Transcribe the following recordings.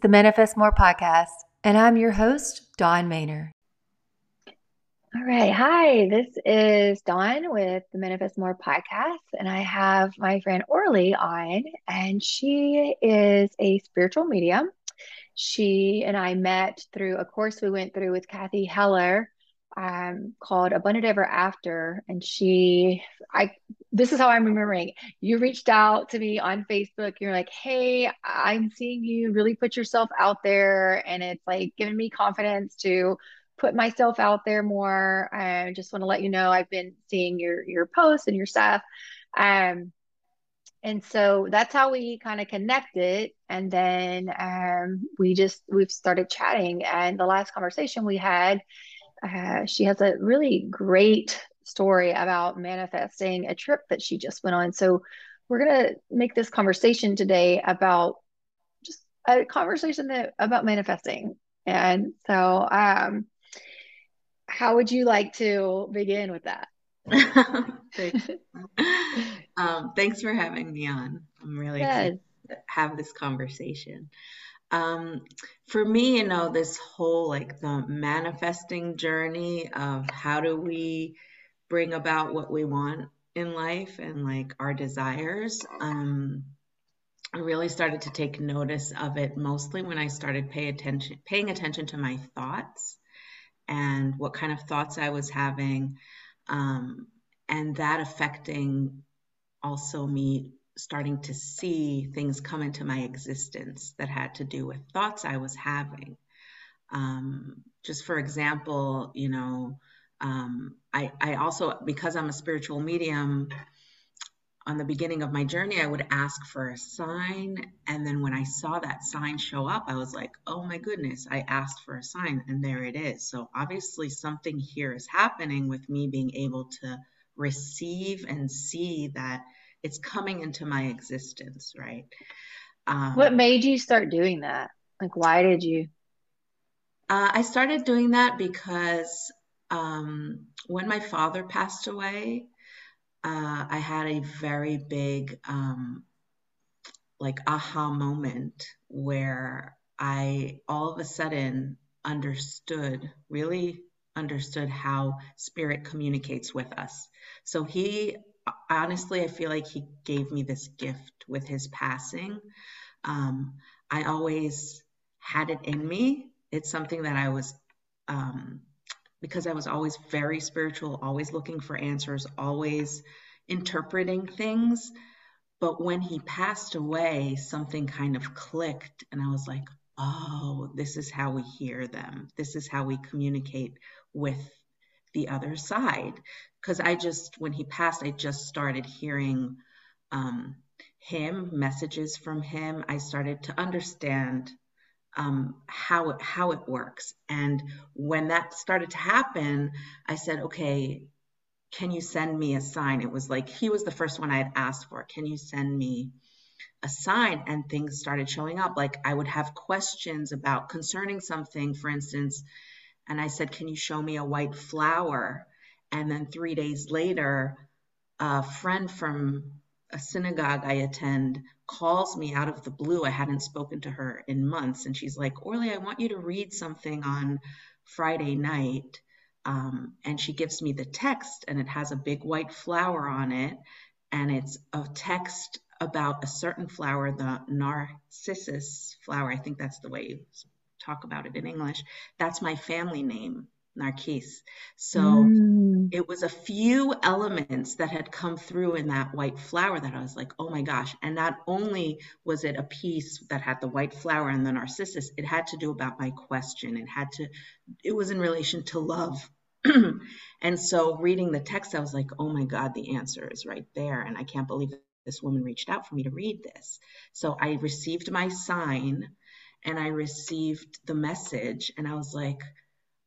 The Manifest More podcast, and I'm your host, Dawn Maynor. All right. Hi, this is Dawn with the Manifest More podcast, and I have my friend Orly on, and she is a spiritual medium. She and I met through a course we went through with Kathy Heller um, called Abundant Ever After, and she, I, this is how I'm remembering. You reached out to me on Facebook. You're like, "Hey, I'm seeing you really put yourself out there, and it's like giving me confidence to put myself out there more. I just want to let you know I've been seeing your your posts and your stuff." Um, and so that's how we kind of connected and then um, we just we've started chatting and the last conversation we had uh, she has a really great story about manifesting a trip that she just went on. So we're gonna make this conversation today about just a conversation that about manifesting. And so, um, how would you like to begin with that? thanks. um, thanks for having me on. I'm really yes. excited to have this conversation. Um, for me, you know, this whole like the manifesting journey of how do we bring about what we want in life and like our desires. Um, I really started to take notice of it mostly when I started pay attention, paying attention to my thoughts and what kind of thoughts I was having, um, and that affecting also me starting to see things come into my existence that had to do with thoughts I was having. Um, just for example, you know, um, I, I also, because I'm a spiritual medium, on the beginning of my journey, I would ask for a sign. And then when I saw that sign show up, I was like, oh my goodness, I asked for a sign and there it is. So obviously, something here is happening with me being able to receive and see that it's coming into my existence, right? Um, what made you start doing that? Like, why did you? Uh, I started doing that because um, when my father passed away, uh, I had a very big, um, like, aha moment where I all of a sudden understood, really understood how spirit communicates with us. So he honestly, I feel like he gave me this gift with his passing. Um, I always had it in me. It's something that I was, um, because I was always very spiritual, always looking for answers, always interpreting things. But when he passed away, something kind of clicked, and I was like, oh, this is how we hear them. This is how we communicate with the other side because I just, when he passed, I just started hearing um, him, messages from him. I started to understand um, how it, how it works. And when that started to happen, I said, okay, can you send me a sign? It was like he was the first one I had asked for. Can you send me a sign? And things started showing up. Like I would have questions about concerning something, for instance, and I said, Can you show me a white flower? And then three days later, a friend from a synagogue I attend calls me out of the blue. I hadn't spoken to her in months. And she's like, Orly, I want you to read something on Friday night. Um, and she gives me the text, and it has a big white flower on it. And it's a text about a certain flower, the narcissus flower. I think that's the way you talk about it in English. That's my family name. Narquise. So mm. it was a few elements that had come through in that white flower that I was like, oh my gosh. And not only was it a piece that had the white flower and the narcissus, it had to do about my question. It had to, it was in relation to love. and so reading the text, I was like, oh my God, the answer is right there. And I can't believe this woman reached out for me to read this. So I received my sign and I received the message, and I was like,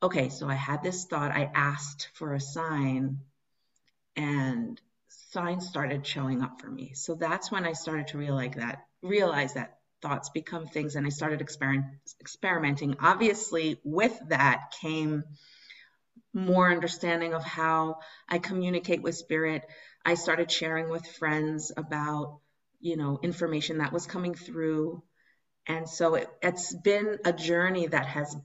okay, so I had this thought. I asked for a sign, and signs started showing up for me. So that's when I started to realize that realize that thoughts become things, and I started experiment, experimenting. Obviously, with that came more understanding of how I communicate with spirit. I started sharing with friends about, you know, information that was coming through And so it, it's been a journey that has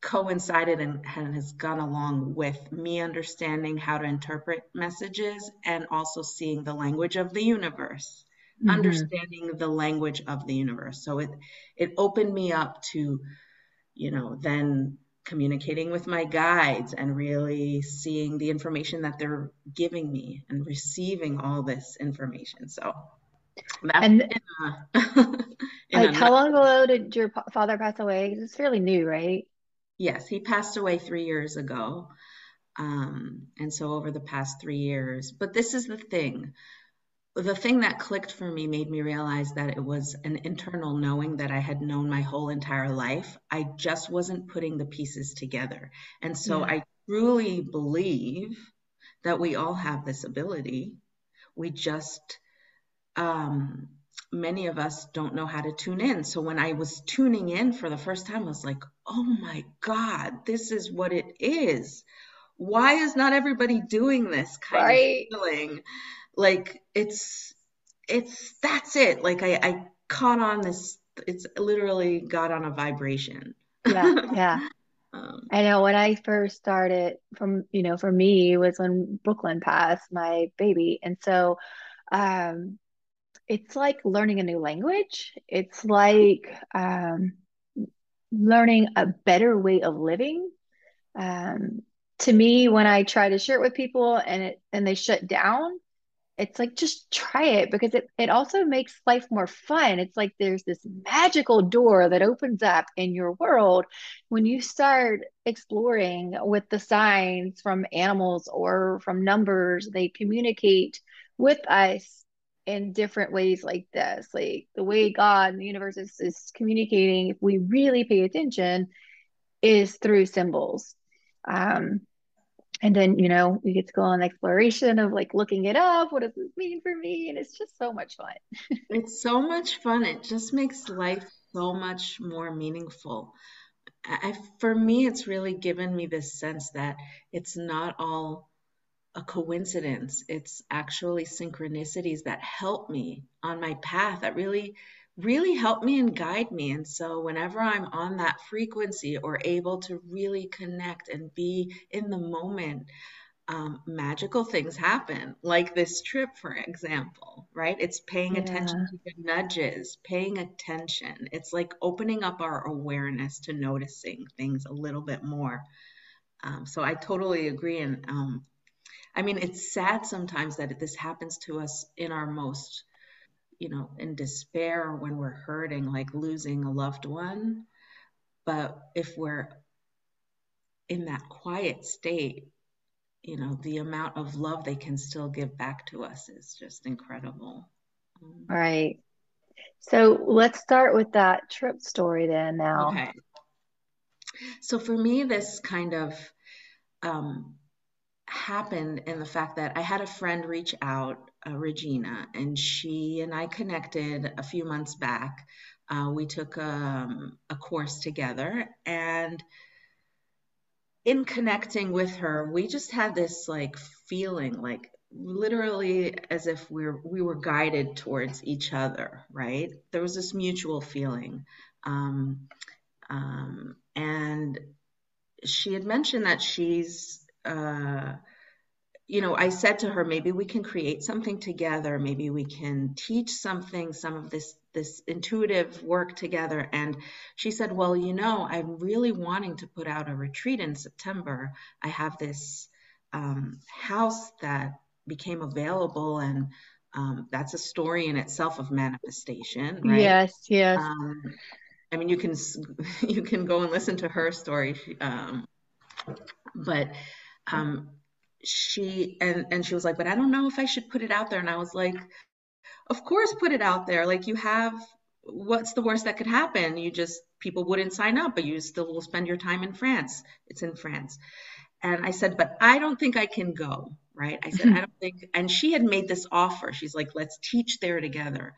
coincided and, and has gone along with me understanding how to interpret messages and also seeing the language of the universe mm-hmm. understanding the language of the universe so it it opened me up to you know then communicating with my guides and really seeing the information that they're giving me and receiving all this information so and a, like how long ago did your father pass away it's fairly new right Yes, he passed away three years ago. Um, and so over the past three years, but this is the thing. The thing that clicked for me made me realize that it was an internal knowing that I had known my whole entire life. I just wasn't putting the pieces together. And so. I truly believe that we all have this ability. We just um, many of us don't know how to tune in. So when I was tuning in for the first time, I was like, oh my God, this is what it is. Why is not everybody doing this kind right. of feeling? Like it's it's that's it. Like I, I caught on this it's literally got on a vibration. Yeah, yeah. um, I know when I first started from, you know, for me was when Brooklyn passed, my baby. And so um it's like learning a new language. It's like um, learning a better way of living. Um, to me, when I try to share it with people and it and they shut down, it's like just try it because it, it also makes life more fun. It's like there's this magical door that opens up in your world when you start exploring with the signs from animals or from numbers. They communicate with us in different ways like this like the way god and the universe is, is communicating if we really pay attention is through symbols. Um and then you know we get to go on exploration of like looking it up what does this mean for me? And it's just so much fun. It's so much fun. It just makes life so much more meaningful. I, for me it's really given me this sense that it's not all a coincidence. It's actually synchronicities that help me on my path that really, really help me and guide me. And so, whenever I'm on that frequency or able to really connect and be in the moment, um, magical things happen, like this trip, for example, right? It's paying yeah. attention to the nudges, paying attention. It's like opening up our awareness to noticing things a little bit more. Um, so I totally agree. And um, I mean, it's sad sometimes that this happens to us in our most, you know, in despair when we're hurting, like losing a loved one. But if we're in that quiet state, you know, the amount of love they can still give back to us is just incredible. Um, right. So let's start with that trip story then now. Okay. So for me, this kind of um, happened in the fact that I had a friend reach out, uh, Regina, and she and I connected a few months back. Uh, we took um, a course together, and in connecting with her, we just had this like feeling, like literally as if we're we were guided towards each other. Right? There was this mutual feeling, um, um, and she had mentioned that she's uh, you know, I said to her, maybe we can create something together. Maybe we can teach something, some of this this intuitive work together. And she said, well, you know, I'm really wanting to put out a retreat in September. I have this um, house that became available, and um, that's a story in itself of manifestation, right? Yes, yes. Um, I mean, you can you can go and listen to her story, um, but um, she and and she was like, but I don't know if I should put it out there. And I was like, of course, put it out there. Like you have, what's the worst that could happen? You just people wouldn't sign up, but you still will spend your time in France. It's in France. And I said, but I don't think I can go. Right. I said, I don't think. And she had made this offer. She's like, let's teach there together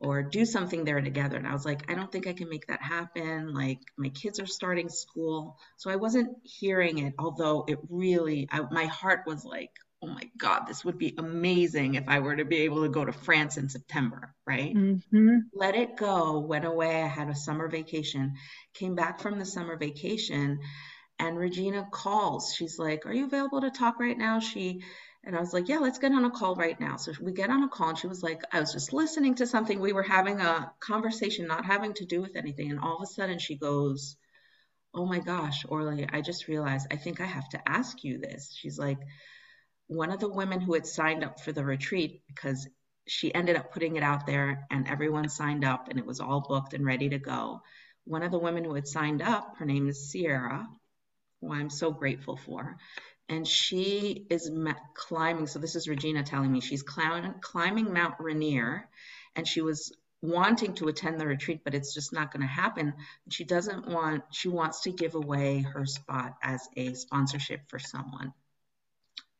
or do something there together. And I was like, I don't think I can make that happen. Like my kids are starting school. So I wasn't hearing it, although it really, I, my heart was like, oh my God, this would be amazing if I were to be able to go to France in September, right? Mm-hmm. Let it go, went away. I had a summer vacation, came back from the summer vacation, and Regina calls. She's like, Are you available to talk right now? She and I was like, Yeah, let's get on a call right now. So we get on a call, and she was like, I was just listening to something. We were having a conversation, not having to do with anything. And all of a sudden, she goes, Oh my gosh, Orly, I just realized I think I have to ask you this. She's like, one of the women who had signed up for the retreat because she ended up putting it out there and everyone signed up and it was all booked and ready to go. One of the women who had signed up, her name is Sierra, who I'm so grateful for. And she is climbing. So, this is Regina telling me she's climbing Mount Rainier and she was wanting to attend the retreat, but it's just not going to happen. She doesn't want, she wants to give away her spot as a sponsorship for someone.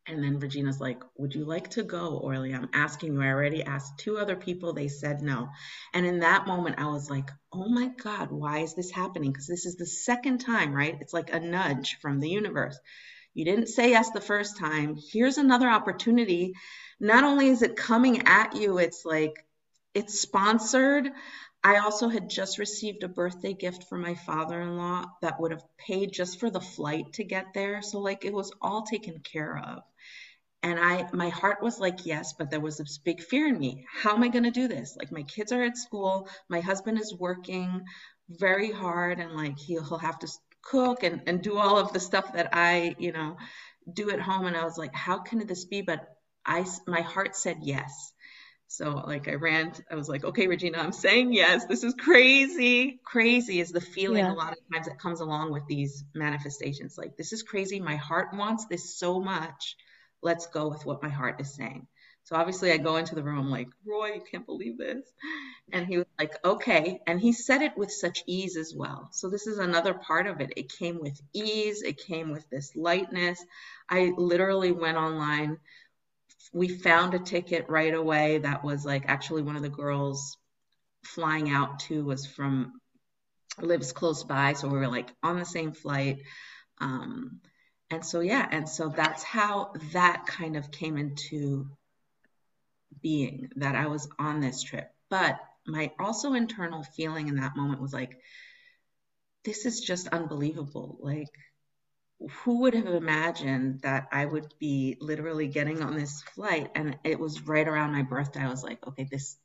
And then Regina's like, Would you like to go, Orly? I'm asking you. I already asked two other people. They said no. And in that moment, I was like, Oh my God, why is this happening? Because this is the second time, right? It's like a nudge from the universe. You didn't say yes the first time. Here's another opportunity. Not only is it coming at you, it's like it's sponsored. I also had just received a birthday gift from my father in law that would have paid just for the flight to get there. So, like, it was all taken care of. And I, my heart was like, yes, but there was this big fear in me. How am I going to do this? Like, my kids are at school, my husband is working very hard, and like, he'll, he'll have to cook and, and do all of the stuff that I, you know, do at home. And I was like, how can this be? But I, my heart said yes. So like I ran, I was like, okay, Regina, I'm saying yes. This is crazy. Crazy is the feeling yeah. a lot of times that comes along with these manifestations. Like, this is crazy. My heart wants this so much. Let's go with what my heart is saying. So obviously I go into the room I'm like, Roy, you can't believe this. And he was like, okay. And he said it with such ease as well. So this is another part of it. It came with ease. It came with this lightness. I literally went online we found a ticket right away that was like actually one of the girls flying out to was from lives close by so we were like on the same flight um, and so yeah and so that's how that kind of came into being that i was on this trip but my also internal feeling in that moment was like this is just unbelievable like who would have imagined that I would be literally getting on this flight? And it was right around my birthday. I was like, okay, this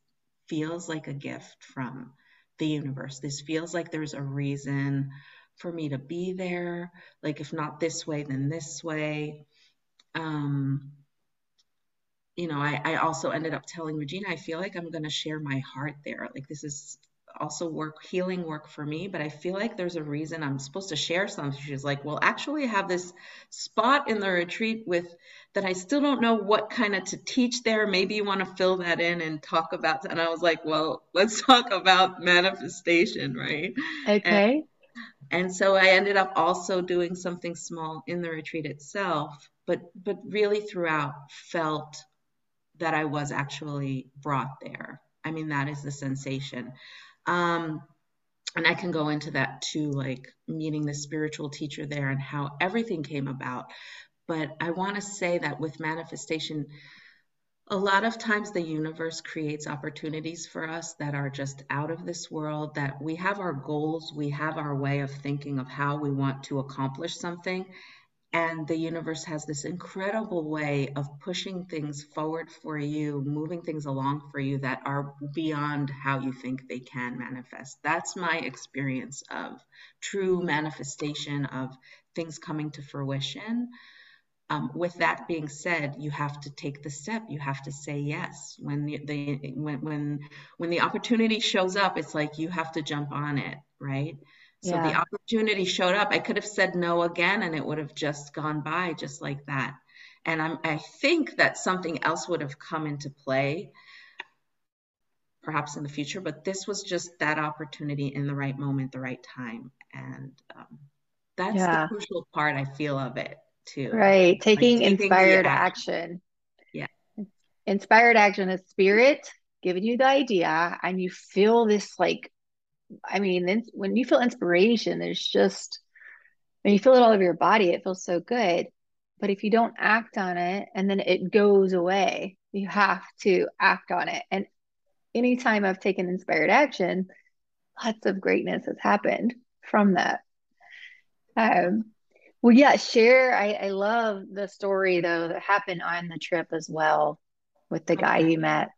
feels like a gift from the universe. This feels like there's a reason for me to be there. Like, if not this way, then this way. Um, you know, I, I also ended up telling Regina, I feel like I'm going to share my heart there. Like, this is also work healing work for me but i feel like there's a reason i'm supposed to share something she's like well actually I have this spot in the retreat with that i still don't know what kind of to teach there. Maybe you want to fill that in and talk about and i was like well let's talk about manifestation right? Okay. And, and so i ended up also doing something small in the retreat itself but but really throughout felt that i was actually brought there I mean, that is the sensation. Um, and I can go into that too, like meeting the spiritual teacher there and how everything came about. But I want to say that with manifestation, a lot of times the universe creates opportunities for us that are just out of this world, that we have our goals, we have our way of thinking of how we want to accomplish something. And the universe has this incredible way of pushing things forward for you, moving things along for you that are beyond how you think they can manifest. That's my experience of true manifestation of things coming to fruition. Um, with that being said, you have to take the step. You have to say yes when the, the when when when the opportunity shows up. It's like you have to jump on it, right? So yeah. the opportunity showed up. I could have said no again and it would have just gone by just like that. And I'm, I think that something else would have come into play perhaps in the future, but this was just that opportunity in the right moment, the right time. And um, that's yeah. the crucial part I feel of it too. Right. Taking, like, taking inspired action. action. Yeah. Inspired action is spirit giving you the idea and you feel this like I mean, when you feel inspiration, there's just when you feel it all over your body, it feels so good. but if you don't act on it and then it goes away, you have to act on it. And anytime I've taken inspired action, lots of greatness has happened from that. Um, well, yeah, share. I, I love the story though that happened on the trip as well with the guy you met.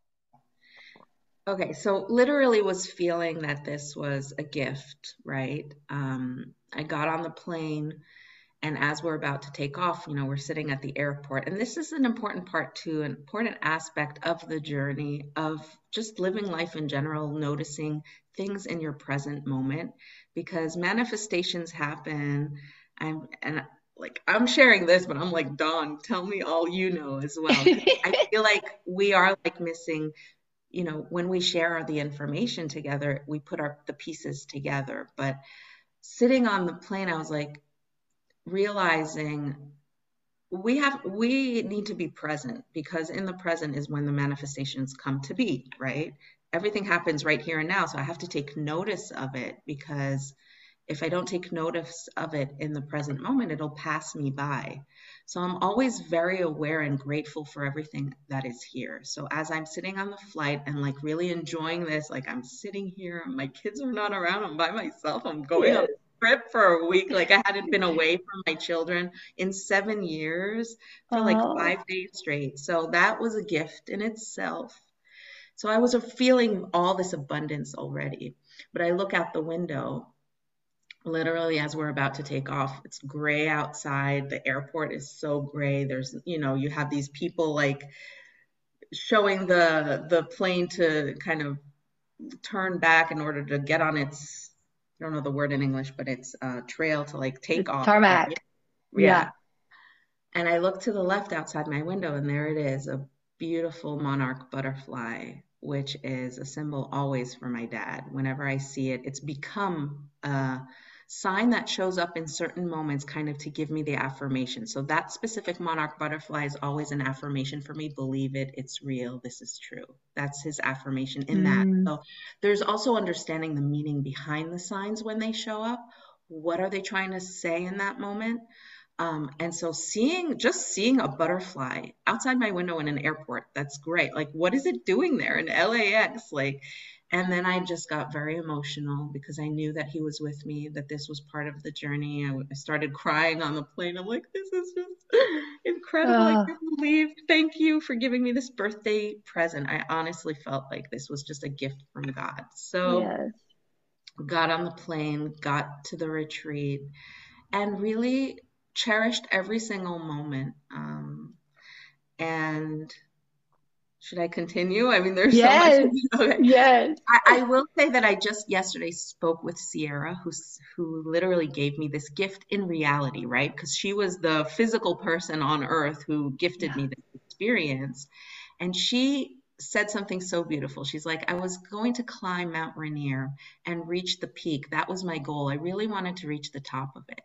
Okay, so literally was feeling that this was a gift, right? Um, I got on the plane, and as we're about to take off, you know, we're sitting at the airport. And this is an important part, too, an important aspect of the journey of just living life in general, noticing things in your present moment, because manifestations happen. I'm, and like I'm sharing this, but I'm like, Dawn, tell me all you know as well. I feel like we are like missing you know when we share the information together we put our the pieces together. But sitting on the plane i was like realizing we have we need to be present because in the present is when the manifestations come to be right? Everything happens right here and now so i have to take notice of it because if i don't take notice of it in the present moment it'll pass me by so I'm always very aware and grateful for everything that is here. So as I'm sitting on the flight and like really enjoying this, like I'm sitting here, my kids are not around, I'm by myself, I'm going yes. on a trip for a week. Like I hadn't been away from my children in seven years for like oh. five days straight. So that was a gift in itself. So I was feeling all this abundance already. But I look out the window literally as we're about to take off it's gray outside. The airport is so gray. There's you know you have these people like showing the the plane to kind of turn back in order to get on its I don't know the word in English but it's a trail to like take off. Tarmac. Yeah. yeah. And I look to the left outside my window and there it is a beautiful monarch butterfly which is a symbol always for my dad. Whenever I see it it's become a sign that shows up in certain moments kind of to give me the affirmation. So that specific monarch butterfly is always an affirmation for me. Believe it, it's real, this is true. That's his affirmation in mm. that. So there's also understanding the meaning behind the signs when they show up. What are they trying to say in that moment? Um, and so seeing just seeing a butterfly outside my window in an airport, that's great. Like, what is it doing there in LAX? Like, and then I just got very emotional because I knew that he was with me, that this was part of the journey. I, I started crying on the plane. I'm like, this is just incredible. Uh, I can't believe. Thank you for giving me this birthday present. I honestly felt like this was just a gift from God. So, yes. got on the plane, got to the retreat, and really cherished every single moment. Um, and should I continue? I mean, there's yes. so much. Okay. Yes. I, I, will say that I just yesterday spoke with Sierra, who who literally gave me this gift in reality, right? Because she was the physical person on earth who gifted yeah. me this experience. And she said something so beautiful. She's like, I was going to climb Mount Rainier and reach the peak. That was my goal. I really wanted to reach the top of it.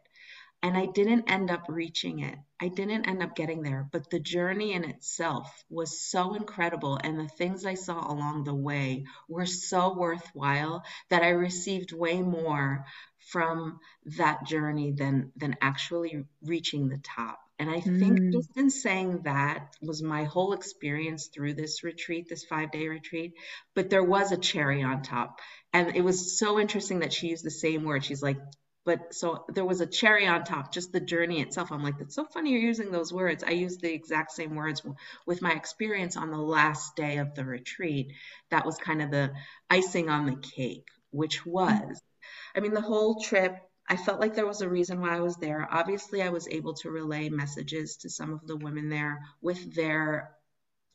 And I didn't end up reaching it. I didn't end up getting there, but the journey in itself was so incredible. And the things I saw along the way were so worthwhile that I received way more from that journey than, than actually reaching the top. And I think mm. just in saying that was my whole experience through this retreat, this five day retreat. But there was a cherry on top. And it was so interesting that she used the same word. She's like, but so there was a cherry on top just the journey itself. I'm like that's so funny you're using those words. I used the exact same words with my experience on the last day of the retreat. That was kind of the icing on the cake which was i mean the whole trip I felt like there was a reason why I was there. Obviously, I was able to relay messages to some of the women there with their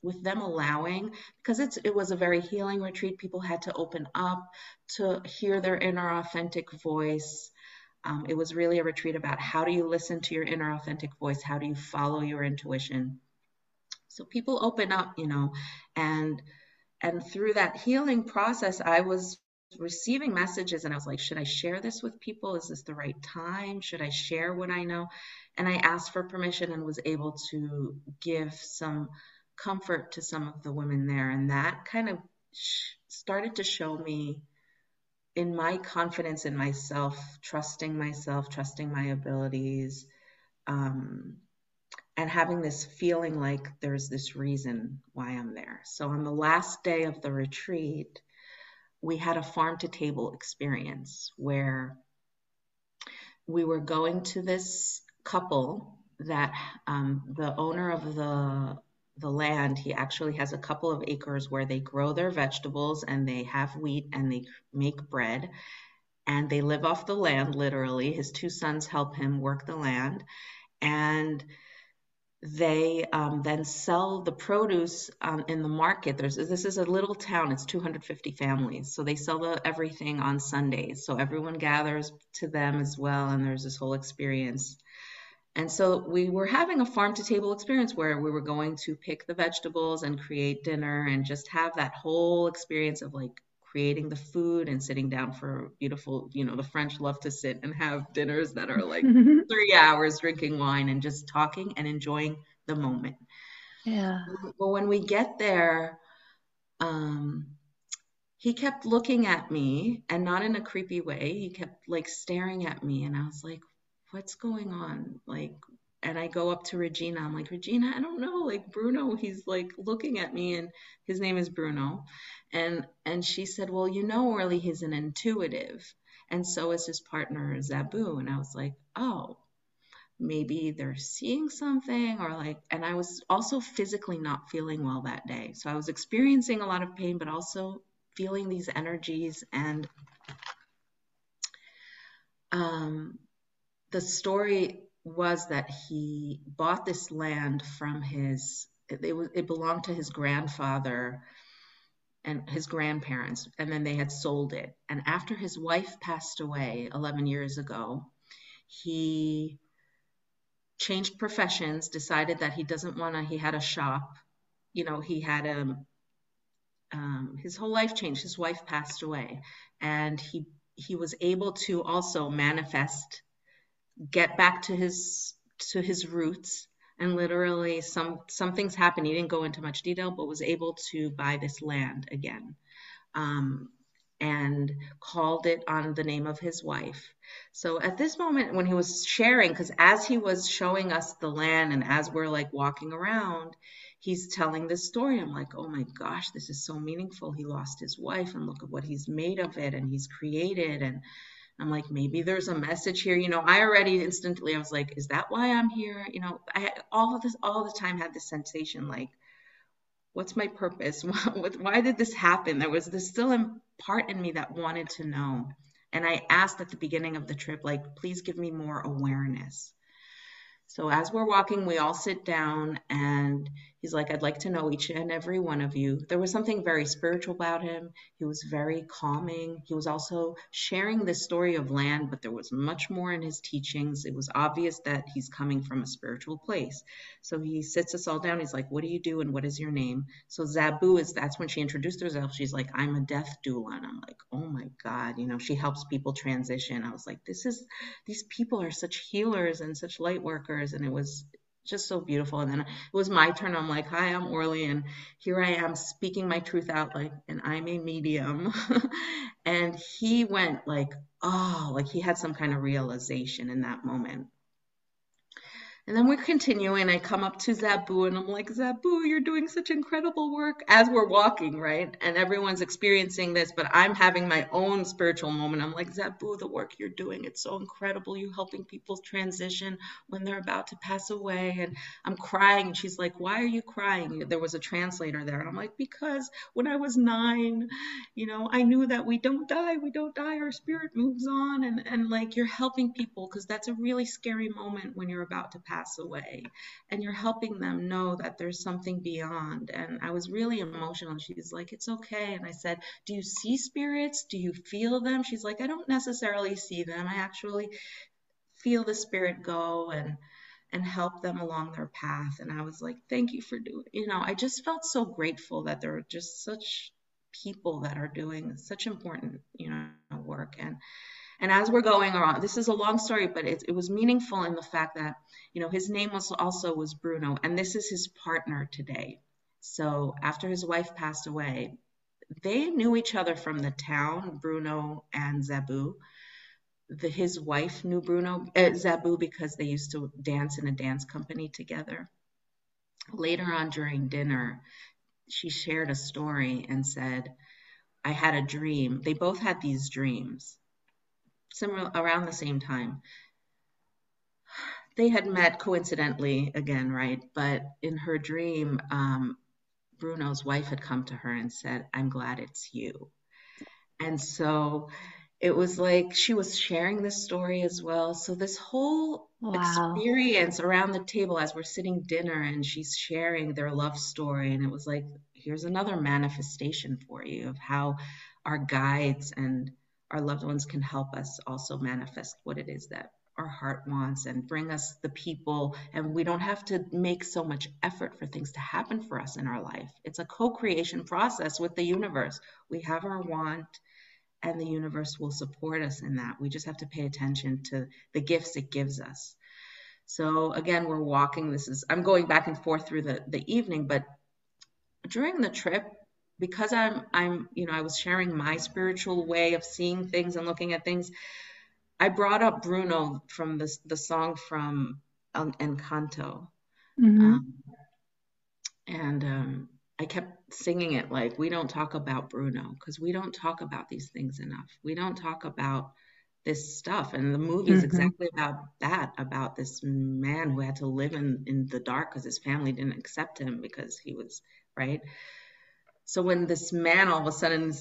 with them allowing because it's it was a very healing retreat. People had to open up to hear their inner authentic voice um, it was really a retreat about how do you listen to your inner authentic voice? How do you follow your intuition? So people open up, you know, and and through that healing process, I was receiving messages and I was like, should I share this with people? Is this the right time? Should I share what I know? And I asked for permission and was able to give some comfort to some of the women there. And that kind of started to show me in my confidence in myself, trusting myself, trusting my abilities, um, and having this feeling like there's this reason why I'm there. So on the last day of the retreat, we had a farm to table experience where we were going to this couple that um, the owner of the the land he actually has a couple of acres where they grow their vegetables and they have wheat and they make bread and they live off the land literally his two sons help him work the land and they um, then sell the produce um, in the market. There's this is a little town. It's 250 families, so they sell the, everything on Sundays. So everyone gathers to them as well, and there's this whole experience. And so we were having a farm to table experience where we were going to pick the vegetables and create dinner and just have that whole experience of like creating the food and sitting down for beautiful, you know, the French love to sit and have dinners that are like three hours drinking wine and just talking and enjoying the moment. Yeah. But when we get there, um, he kept looking at me and not in a creepy way. He kept like staring at me, and I was like, what's going on? Like, and I go up to Regina. I'm like, Regina, I don't know. Like Bruno, he's like looking at me, and his name is Bruno, and and she said, well, you know, Orly, he's an intuitive, and so is his partner Zabu. And I was like, oh, maybe they're seeing something, or like, and I was also physically not feeling well that day, so I was experiencing a lot of pain, but also feeling these energies and um the story was that he bought this land from his it, it, it belonged to his grandfather and his grandparents and then they had sold it. And after his wife passed away 11 years ago he changed professions decided that he doesn't want to he had a shop. You know he had a um, his whole life changed. His wife passed away. And he he was able to also manifest get back to his to his roots. And literally some some things happened. He didn't go into much detail but was able to buy this land again. Um, and called it on the name of his wife. So at this moment when he was sharing because as he was showing us the land and as we're like walking around he's telling this story. I'm like oh my gosh this is so meaningful. He lost his wife and look at what he's made of it and he's created and I'm like, maybe there's a message here. You know, I already instantly I was like, is that why I'm here? You know, I all of this all the time had this sensation like, what's my purpose? why did this happen? There was this still a part in me that wanted to know. And I asked at the beginning of the trip, like, please give me more awareness. So as we're walking, we all sit down and he's like, I'd like to know each and every one of you. There was something very spiritual about him. He was very calming. He was also sharing the story of land, but there was much more in his teachings. It was obvious that he's coming from a spiritual place. So he sits us all down. He's like, What do you do and what is your name? So Zabu is that's when she introduced herself. She's like, I'm a death doula. And I'm like, Oh my God, you know, she helps people transition. I was like, This is these people are such healers and such light workers. And it was just so beautiful. And then it was my turn. I'm like, hi, I'm Orly, and here I am speaking my truth out, like, and I'm a medium. and he went like, oh, like he had some kind of realization in that moment. And then we're continuing. I come up to Zabu and I'm like, Zabu, you're doing such incredible work as we're walking, right? And everyone's experiencing this, but I'm having my own spiritual moment. I'm like, Zabu, the work you're doing, it's so incredible. You helping people transition when they're about to pass away. And I'm crying. And she's like, Why are you crying? There was a translator there. And I'm like, Because when I was nine, you know, I knew that we don't die, we don't die, our spirit moves on. And, and like, you're helping people because that's a really scary moment when you're about to pass pass away. And you're helping them know that there's something beyond. And i was really emotional. She's like it's okay. And i said do you see spirits? Do you feel them? She's like i don't necessarily see them. I actually feel the spirit go and and help them along their path. And i was like thank you for doing you know i just felt so grateful that there are just such people that are doing such important you know work. And and as we're going around, this is a long story, but it, it was meaningful in the fact that, you know, his name was also was Bruno, and this is his partner today. So after his wife passed away, they knew each other from the town, Bruno and Zabu. the his wife knew Bruno uh, Zabu because they used to dance in a dance company together. Later on during dinner, she shared a story and said, "I had a dream." They both had these dreams, similar around the same time. They had met coincidentally again, right? But in her dream, um, Bruno's wife had come to her and said, "I'm glad it's you." And so it was like she was sharing this story as well. So this whole wow. experience around the table as we're sitting dinner and she's sharing their love story and it was like here's another manifestation for you of how our guides and our loved ones can help us also manifest what it is that our heart wants and bring us the people and we don't have to make so much effort for things to happen for us in our life it's a co-creation process with the universe we have our want and the universe will support us in that. We just have to pay attention to the gifts it gives us. So again, we're walking. This is I'm going back and forth through the the evening, but during the trip, because I'm I'm you know I was sharing my spiritual way of seeing things and looking at things. I brought up Bruno from the the song from Encanto, mm-hmm. um, and um, I kept singing it like we don't talk about Bruno because we don't talk about these things enough. We don't talk about this stuff and the movie is mm-hmm. exactly about that about this man who had to live in in the dark because his family didn't accept him because he was right so when this man all of a sudden,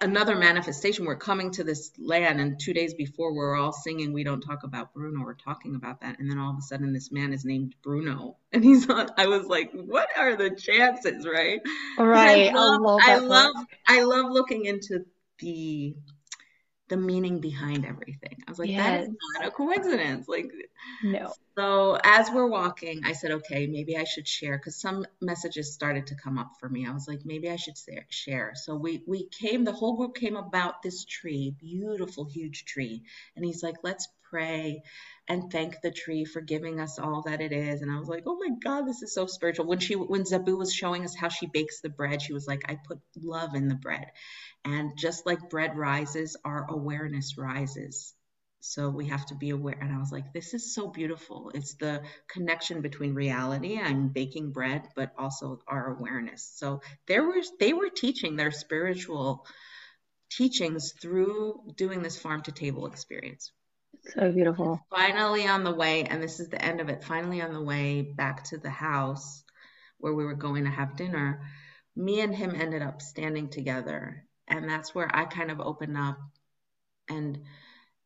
another manifestation, we're coming to this land, and two days before we're all singing, we don't talk about Bruno, we're talking about that, and then all of a sudden this man is named Bruno, and he's on. I was like, what are the chances, right? Right. I love, I love, I love, I love looking into the the meaning behind everything. I was like, yes. that is not a coincidence. Like, no. So as we're walking, I said, okay, maybe I should share because some messages started to come up for me. I was like, maybe I should share. So we we came, the whole group came about this tree, beautiful, huge tree, and he's like, let's pray and thank the tree for giving us all that it is. And I was like, oh my God, this is so spiritual. When she when Zabu was showing us how she bakes the bread, she was like, I put love in the bread. And just like bread rises, our awareness rises. So we have to be aware. And I was like, this is so beautiful. It's the connection between reality. I'm baking bread, but also our awareness. So there was they were teaching their spiritual teachings through doing this farm to table experience. So beautiful. Finally on the way, and this is the end of it, finally on the way back to the house where we were going to have dinner, me and him ended up standing together and that's where I kind of opened up and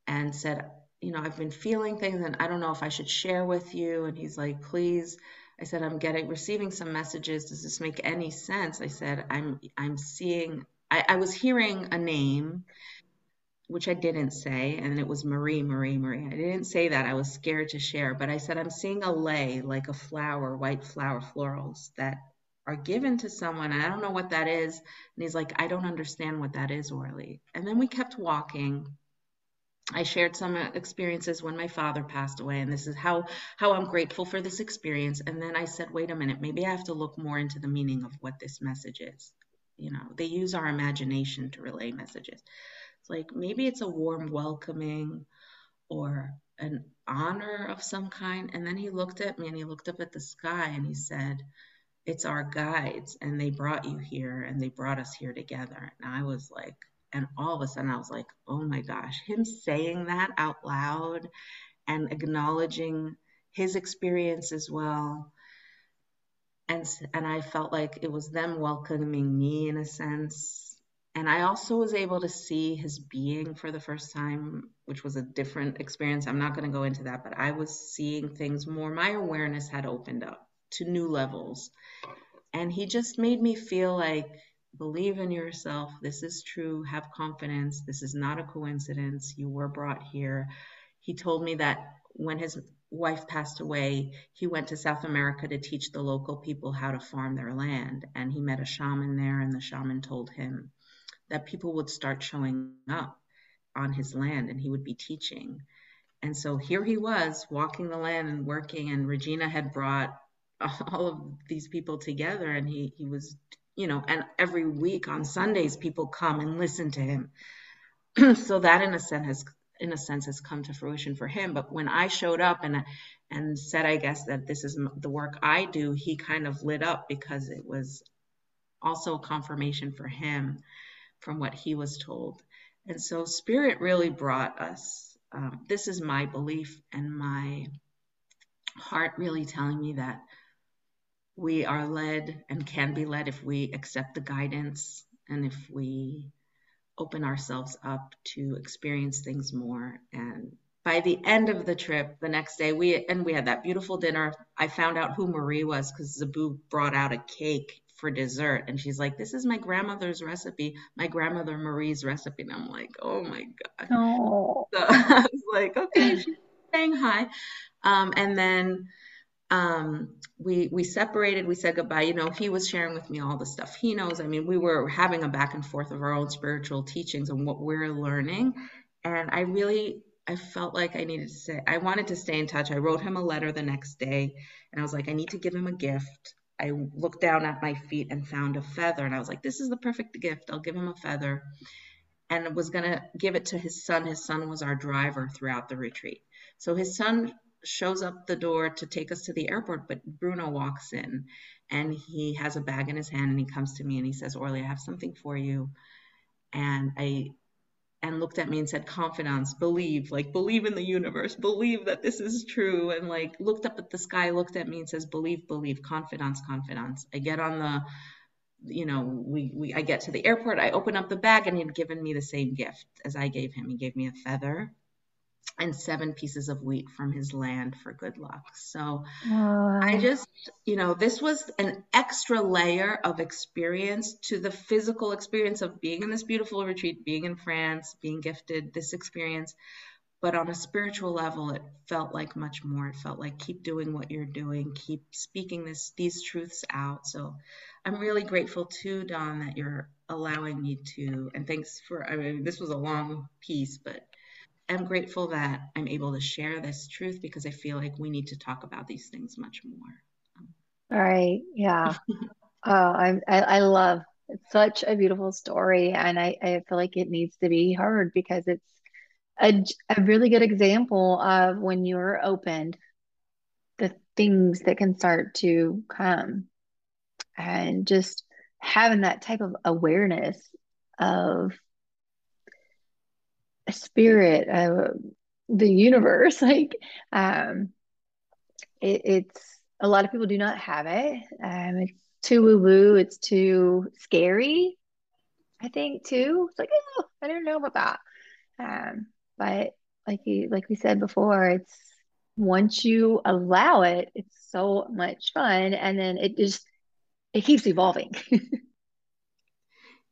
and said, you know, I've been feeling things and I don't know if I should share with you. And he's like, please. I said, I'm getting receiving some messages. Does this make any sense? I said, I'm I'm seeing I, I was hearing a name which I didn't say, and it was Marie, Marie, Marie. I didn't say that. I was scared to share, but I said, I'm seeing a lay like a flower, white flower florals that are given to someone I don't know what that is. And he's like, I don't understand what that is, Orly. And then we kept walking. I shared some uh, experiences when my father passed away, and this is how how I'm grateful for this experience. And then I said, wait a minute, maybe I have to look more into the meaning of what this message is. You know, they use our imagination to relay messages. Like maybe it's a warm welcoming or an honor of some kind. And then he looked at me and he looked up at the sky and he said, it's our guides and they brought you here and they brought us here together. And i was like and all of a sudden i was like oh my gosh him saying that out loud and acknowledging his experience as well. And and i felt like it was them welcoming me in a sense and i also was able to see his being for the first time which was a different experience i'm not going to go into that but i was seeing things more my awareness had opened up to new levels. And he just made me feel like, believe in yourself. This is true. Have confidence. This is not a coincidence. You were brought here. He told me that when his wife passed away, he went to South America to teach the local people how to farm their land. And he met a shaman there, and the shaman told him that people would start showing up on his land and he would be teaching. And so here he was walking the land and working, and Regina had brought all of these people together and he he was you know and every week on sundays people come and listen to him. So that in a sense has in a sense has come to fruition for him. But when i showed up and and said i guess that this is the work i do he kind of lit up because it was also a confirmation for him from what he was told. And so spirit really brought us um, this is my belief and my heart really telling me that we are led and can be led if we accept the guidance and if we open ourselves up to experience things more. And by the end of the trip the next day we and we had that beautiful dinner. I found out who marie was because zabu brought out a cake for dessert. And she's like this is my grandmother's recipe my grandmother marie's recipe. And i'm like oh my god. Oh. so i was like okay she's saying hi. Um, and then um, we we separated. We said goodbye. You know he was sharing with me all the stuff he knows. I mean we were having a back and forth of our own spiritual teachings and what we're learning. And i really i felt like i needed to say i wanted to stay in touch. I wrote him a letter the next day. And i was like i need to give him a gift i looked down at my feet and found a feather and i was like this is the perfect gift i'll give him a feather and was going to give it to his son his son was our driver throughout the retreat so his son shows up the door to take us to the airport, but Bruno walks in and he has a bag in his hand and he comes to me and he says, Orly, I have something for you. And I and looked at me and said, confidence, believe, like believe in the universe, believe that this is true. And like looked up at the sky, looked at me and says, believe, believe, confidence, confidence. I get on the you know, we, we I get to the airport, I open up the bag and he'd given me the same gift as I gave him. He gave me a feather and seven pieces of wheat from his land for good luck. So I just, you know, this was an extra layer of experience to the physical experience of being in this beautiful retreat, being in France, being gifted this experience. But on a spiritual level, it felt like much more. It felt like keep doing what you're doing, keep speaking this these truths out. So I'm really grateful too, Dawn, that you're allowing me to. And thanks for. I mean, this was a long piece, but am grateful that I'm able to share this truth because I feel like we need to talk about these things much more. All right. Yeah. oh, I'm, I, I love it's such a beautiful story. And I, I feel like it needs to be heard because it's a, a really good example of when you're opened, the things that can start to come and just having that type of awareness of spirit, uh, the universe. Like, um, it, it's a lot of people do not have it. Um, it's too woo woo. It's too scary. I think too. It's like, oh, I don't know about that. Um, but like you, like we said before, it's once you allow it, it's so much fun, and then it just it keeps evolving.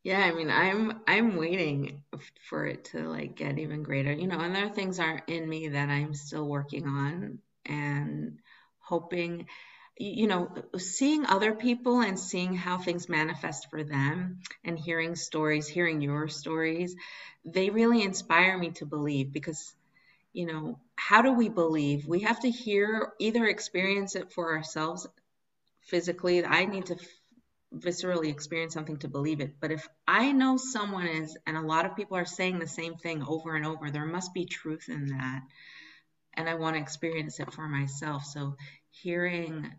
Yeah, I mean, I'm I'm waiting for it to like get even greater. You know, and there are things aren't in me that I'm still working on and hoping you know, seeing other people and seeing how things manifest for them and hearing stories, hearing your stories, they really inspire me to believe because you know, how do we believe? We have to hear either experience it for ourselves physically. I need to viscerally experience something to believe it. But if I know someone is, and a lot of people are saying the same thing over and over, there must be truth in that. And I want to experience it for myself. So hearing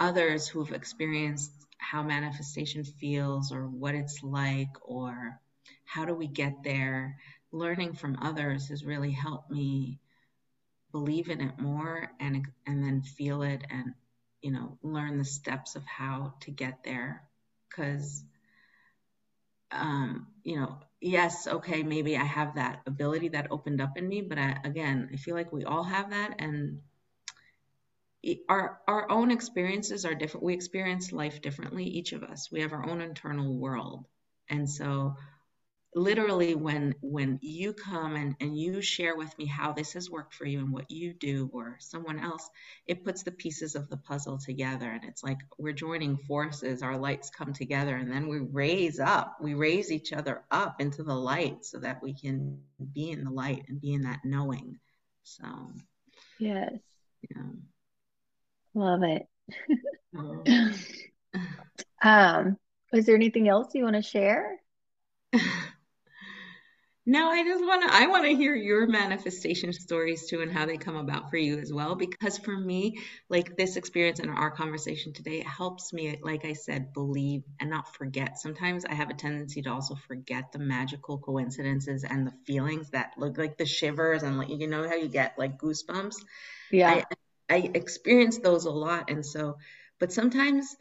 others who've experienced how manifestation feels or what it's like or how do we get there, learning from others has really helped me believe in it more and and then feel it and you know, learn the steps of how to get there. Because, um, you know, yes, okay, maybe I have that ability that opened up in me, but I, again, I feel like we all have that, and our our own experiences are different. We experience life differently, each of us. We have our own internal world, and so literally when when you come and, and you share with me how this has worked for you and what you do or someone else it puts the pieces of the puzzle together. And it's like we're joining forces our lights come together and then we raise up we raise each other up into the light so that we can be in the light and be in that knowing. So yes. yeah. Love it. Um is there anything else you want to share Now I just want to I want to hear your manifestation stories too and how they come about for you as well because for me like this experience and our conversation today helps me like I said believe and not forget. Sometimes I have a tendency to also forget the magical coincidences and the feelings that look like the shivers and like you know how you get like goosebumps. Yeah. I, I experience those a lot and so but sometimes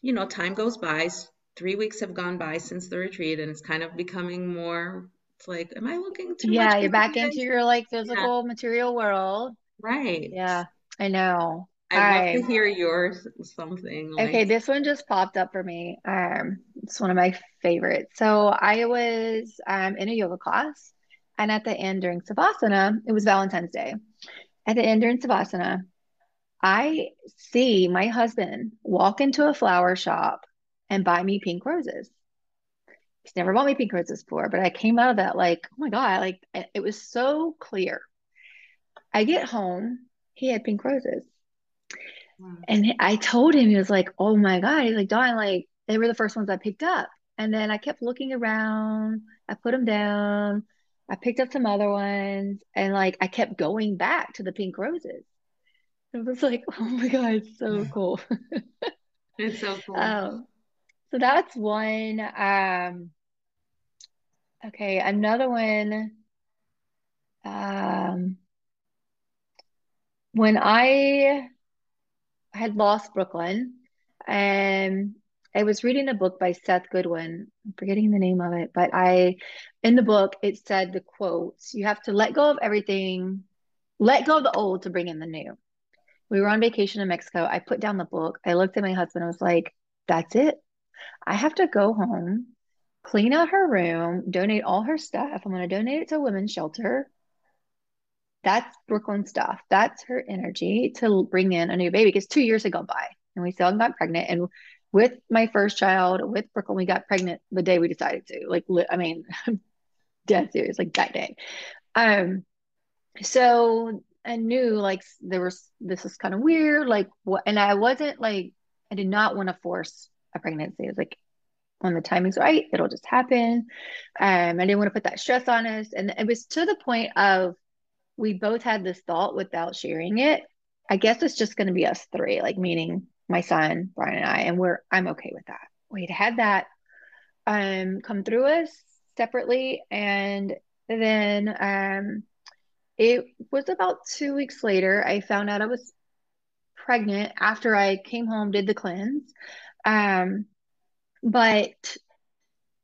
you know time goes by 3 weeks have gone by since the retreat and it's kind of becoming more it's like, am I looking too Yeah, you're back into into your like Yeah, physical material world. right. Yeah, I know. I'd love to hear yours something okay, this one just popped up for me. Um, it's one of my favorites. So I was um in a yoga class, and at the end during Savasana, it was Valentine's Day. At the end during Savasana, I see my husband walk into a flower shop and buy me pink roses. He's never bought me pink roses before, but I came out of that like, oh my God, like it was so clear. I get home, he had pink roses. hmm, And I told him, he was like, oh my God. He's like, Dawn, like they were the first ones I picked up. And then I kept looking around. I put them down. I picked up some other ones. And like I kept going back to the pink roses. It was like, oh my God, it's so cool. it's so cool. Um, so that's one. Um, okay, another one. Um, when I had lost Brooklyn, and I was reading a book by Seth Godin. I'm forgetting the name of it, but I, in the book, it said the quotes, you have to let go of everything, let go of the old to bring in the new. We were on vacation in Mexico. I put down the book. I looked at my husband. I was like, that's it. I have to go home, clean out her room, donate all her stuff. I'm going to donate it to a women's shelter. That's Brooklyn stuff. That's her energy to bring in a new baby because two years had gone by and we still got pregnant. And with my first child, with Brooklyn, we got pregnant the day we decided to. Like, I mean, dead serious, like that day. Um, so I knew like there was this is kind of weird, like what, and I wasn't like I did not want to force a pregnancy. It was like when the timing's right, it'll just happen. Um, I didn't want to put that stress on us, and it was to the point of we both had this thought without sharing it. I guess it's just going to be us three, like meaning my son, Brian, and I, and we're I'm okay with that. We'd had that um come through us separately, and then um it was about two weeks later I found out I was pregnant after I came home, did the cleanse. Um, but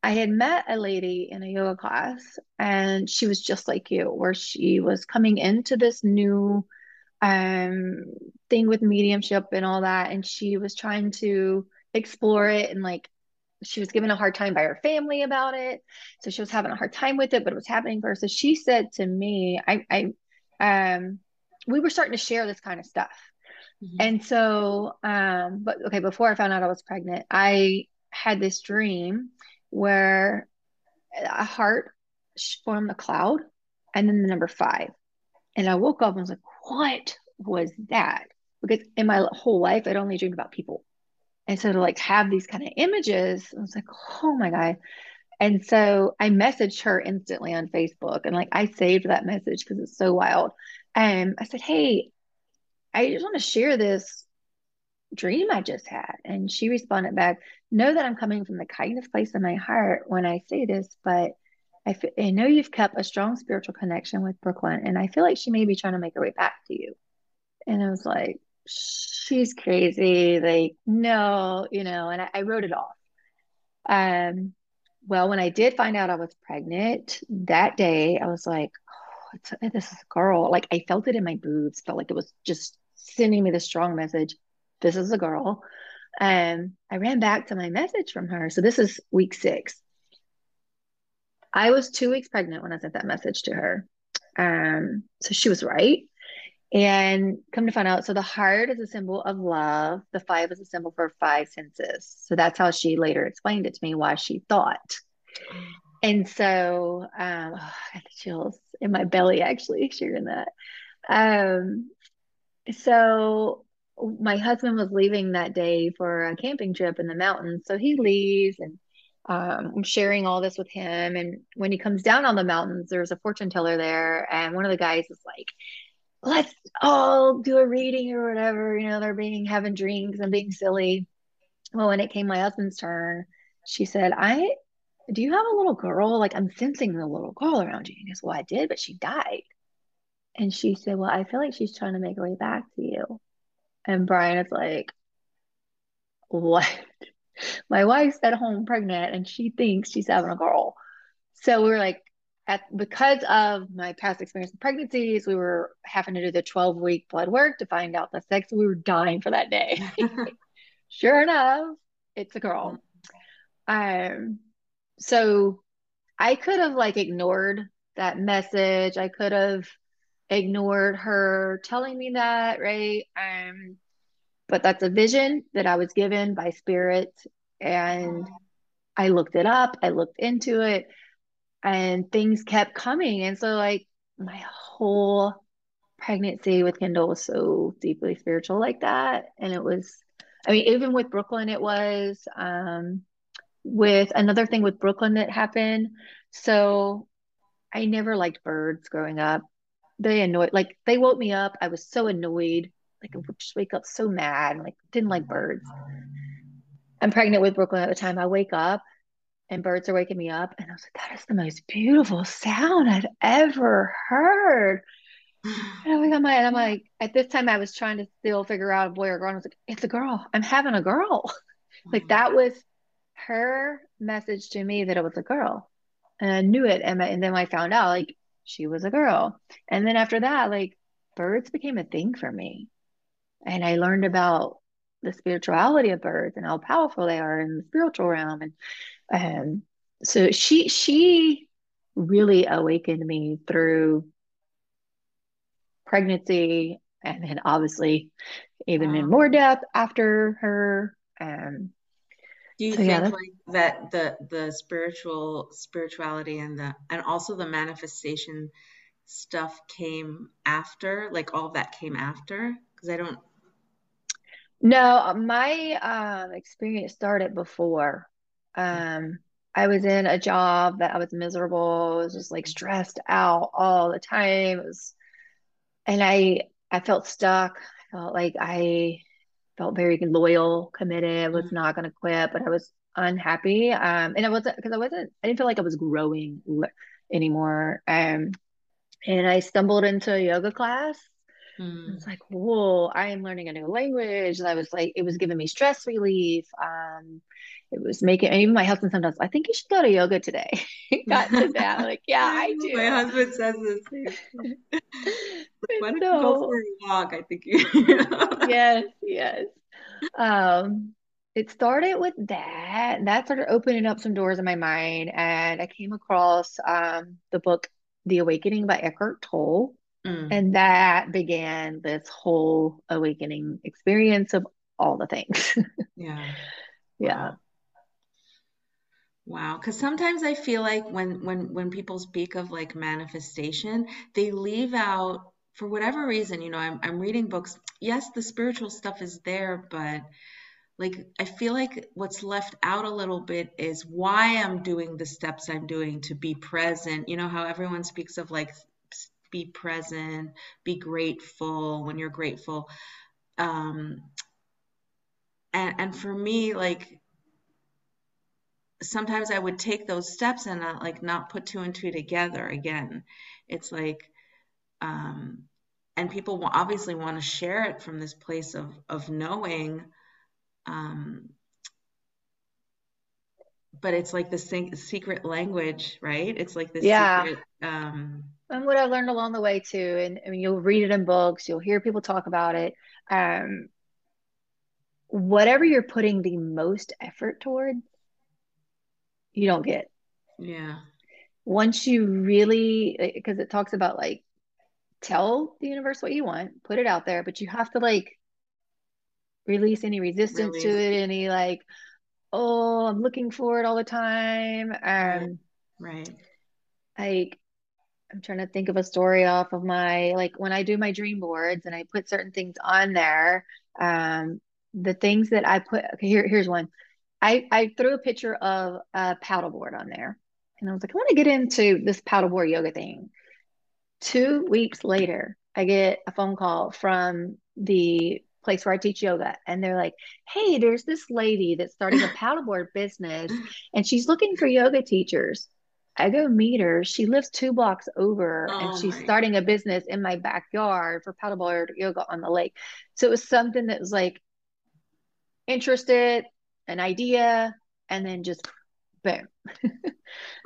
I had met a lady in a yoga class, and she was just like you, where she was coming into this new um thing with mediumship and all that, and she was trying to explore it and like she was given a hard time by her family about it. So she was having a hard time with it, but it was happening for her. So she said to me, I I um we were starting to share this kind of stuff. Mhm. And so um but okay, before I found out I was pregnant, I had this dream where a heart formed a cloud and then the number five. And I woke up and was like, what was that? Because in my whole life, I'd only dreamed about people. And so to like have these kind of images, I was like, oh my God. And so I messaged her instantly on Facebook and like I saved that message because it's so wild. And I said, Hey, I just want to share this dream I just had. And she responded back, Know that I'm coming from the kindest place in my heart when I say this, but I, f- I know you've kept a strong spiritual connection with Brooklyn, and I feel like she may be trying to make her way back to you. And I was like, She's crazy. Like, no, you know, and I, I wrote it off. Um, well, when I did find out I was pregnant that day, I was like, oh, this is a girl. Like I felt it in my boobs, felt like it was just sending me the strong message. This is a girl. And I ran back to my message from her. So this is week six. I was two weeks pregnant when I sent that message to her. Um, so she was right. And come to find out, so the heart is a symbol of love. The five is a symbol for five senses. So that's how she later explained it to me why she thought. And so um, oh, I got the chills in my belly actually sharing that. Um, so my husband was leaving that day for a camping trip in the mountains. So he leaves and um, I'm sharing all this with him. And when he comes down on the mountains, there's a fortune teller there. And one of the guys is like, let's all do a reading or whatever. You know, they're being having drinks and being silly. Well, when it came my husband's turn, she said, I do you have a little girl? Like I'm sensing the little girl around you. And he goes, Well, I did, but she died. And she said, Well, I feel like she's trying to make her way back to you. And Brian is like, What? My wife's at home pregnant and she thinks she's having a girl. So we were like, at because of my past experience in pregnancies, we were having to do the 12 week blood work to find out the sex. We were dying for that day. sure enough, it's a girl. Um, so I could have like ignored that message. I could have ignored her telling me that, right? Um, but that's a vision that I was given by spirit. And I looked it up, I looked into it, and things kept coming. And so, like, my whole pregnancy with Kendall was so deeply spiritual like that. And it was, I mean, even with Brooklyn, it was. Um, with another thing with Brooklyn that happened. So I never liked birds growing up. They annoyed, like they woke me up. I was so annoyed. Like I would just wake up so mad. and, Like didn't like birds. I'm pregnant with Brooklyn at the time. I wake up and birds are waking me up, and I was like, that is the most beautiful sound I've ever heard. And and I'm like, at this time I was trying to still figure out a boy or girl. I was like, it's a girl. I'm having a girl. like that was her message to me that it was a girl. And I knew it. And, and then I found out like she was a girl. And then after that, like birds became a thing for me. And I learned about the spirituality of birds and how powerful they are in the spiritual realm. And um, so she she really awakened me through pregnancy and then obviously even wow. in more depth after her um, do you so, think like that the the spiritual spirituality and the and also the manifestation stuff came after like all of that came after? Because i don't no my um experience started before. Um i was in a job that i was miserable I was just like stressed out all the time. It was and i i felt stuck. I felt like i felt very loyal, committed, was mm-hmm. not going to quit, but I was unhappy. Um, and I wasn't because I wasn't, I didn't feel like I was growing anymore. Um, and I stumbled into a yoga class. Mm. It's like, whoa, I am learning a new language. And I was like, it was giving me stress relief. Um, it was making even my husband sometimes, I think you should go to yoga today. Got to that. Like, yeah, I do. My husband says this same. Why don't so, you go for a walk? I think you Yes, yes. Um it started with that. That started opening up some doors in my mind. And I came across um the book The Awakening by Eckhart Tolle. Mm. And that began this whole awakening experience of all the things. yeah. Yeah. Wow. Wow, because sometimes I feel like when when when people speak of like manifestation, they leave out for whatever reason, you know, I'm I'm reading books. Yes, the spiritual stuff is there, but like I feel like what's left out a little bit is why I'm doing the steps I'm doing to be present. You know how everyone speaks of like be present, be grateful when you're grateful. Um and and for me like sometimes I would take those steps and not like not put two and two together again. It's like, um, and people obviously want to share it from this place of of knowing, um, but it's like the secret language, right? It's like this yeah. secret. Um, and what I learned along the way too, and I mean, you'll read it in books, you'll hear people talk about it. Um, whatever you're putting the most effort towards you don't get. Yeah. Once you really, because it talks about like, tell the universe what you want, put it out there, but you have to like release any resistance release. to it, any like, oh, I'm looking for it all the time. Um, right. Like, I'm trying to think of a story off of my like when I do my dream boards and I put certain things on there. Um, the things that I put okay, here, here's one I, I threw a picture of a paddleboard on there and I was like, I want to get into this paddleboard yoga thing. Two weeks later, I get a phone call from the place where I teach yoga. And they're like, hey, there's this lady that's starting a paddleboard business and she's looking for yoga teachers. I go meet her. She lives two blocks over oh and she's starting a business in my backyard for paddleboard yoga on the lake. So it was something that was like interested, an idea, and then just boom.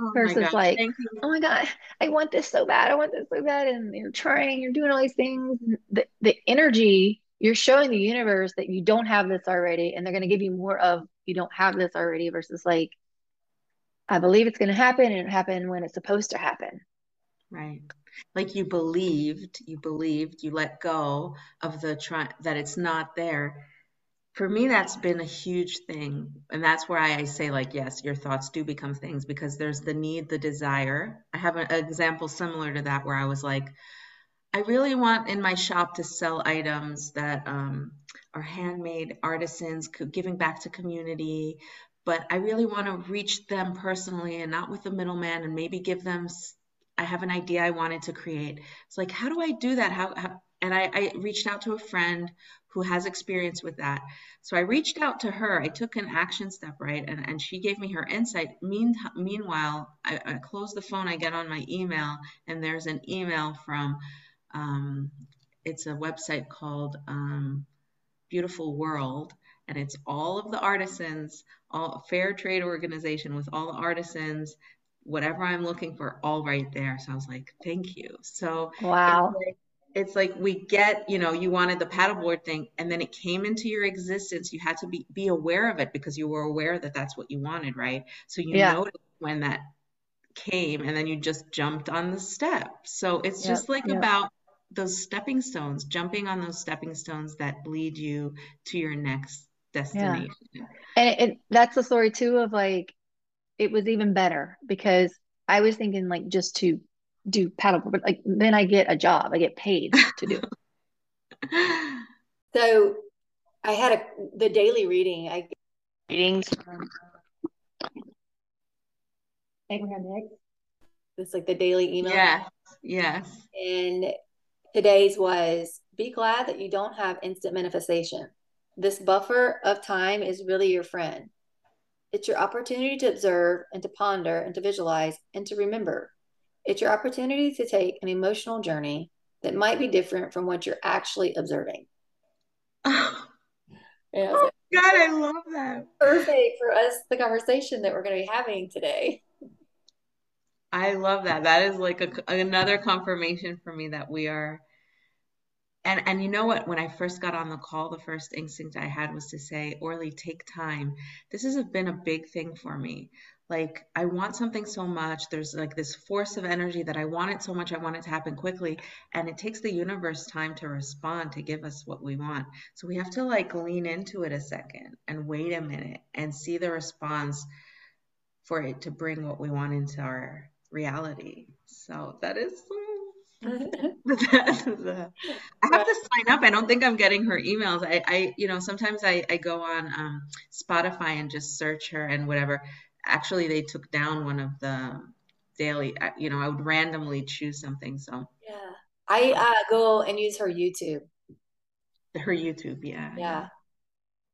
oh Versus like, oh my God, I want this so bad. I want this so bad. And you're trying, you're doing all these things. The, the energy, you're showing the universe that you don't have this already. And they're going to give you more of, you don't have this already versus like, I believe it's going to happen and it happened when it's supposed to happen. Right. Like you believed, you believed, you let go of the try that it's not there. For me, that's been a huge thing. And that's where I, I say, like, yes, your thoughts do become things because there's the need, the desire. I have an example similar to that where I was like, I really want in my shop to sell items that um, are handmade artisans, giving back to community, but I really want to reach them personally and not with the middleman and maybe give them I have an idea I wanted to create. It's like how do I do that? How, how and I, I reached out to a friend who has experience with that. So I reached out to her. I took an action step, right? And, and she gave me her insight. Mean, meanwhile, I, I close the phone, I get on my email, and there's an email from, um, it's a website called um, Beautiful World and it's all of the artisans, all fair trade organization with all the artisans, whatever I'm looking for, all right there. So I was like, thank you. So wow. Like, it's like we get, you know, you wanted the paddleboard thing, and then it came into your existence. You had to be be aware of it because you were aware that that's what you wanted, right? So you yeah. noticed when that came, and then you just jumped on the step. So it's yep, just like yep. about those stepping stones, jumping on those stepping stones that lead you to your next destination. Yeah. And it, it, that's the story too of like it was even better because I was thinking like just to do paddleboard, but like then I get a job, I get paid to do it. so I had a the daily reading. I get readings from um, Abraham Hicks. It's like the daily email. Yeah. Yes. And today's was be glad that you don't have instant manifestation. This buffer of time is really your friend. It's your opportunity to observe and to ponder and to visualize and to remember. It's your opportunity to take an emotional journey that might be different from what you're actually observing. Oh, yeah, oh God, I love that. Perfect for us, the conversation that we're going to be having today. I love that. That is like a, another confirmation for me that we are and and you know what when i first got on the call the first instinct i had was to say orly take time this has been a big thing for me like i want something so much there's like this force of energy that i want it so much i want it to happen quickly and it takes the universe time to respond to give us what we want so we have to like lean into it a second and wait a minute and see the response for it to bring what we want into our reality so that is I have to sign up. I don't think I'm getting her emails. I, I you know, sometimes I, I go on um, Spotify and just search her and whatever. Actually, they took down one of the daily, uh, you know, I would randomly choose something. So, yeah, I uh, go and use her YouTube. Her YouTube, yeah. Yeah.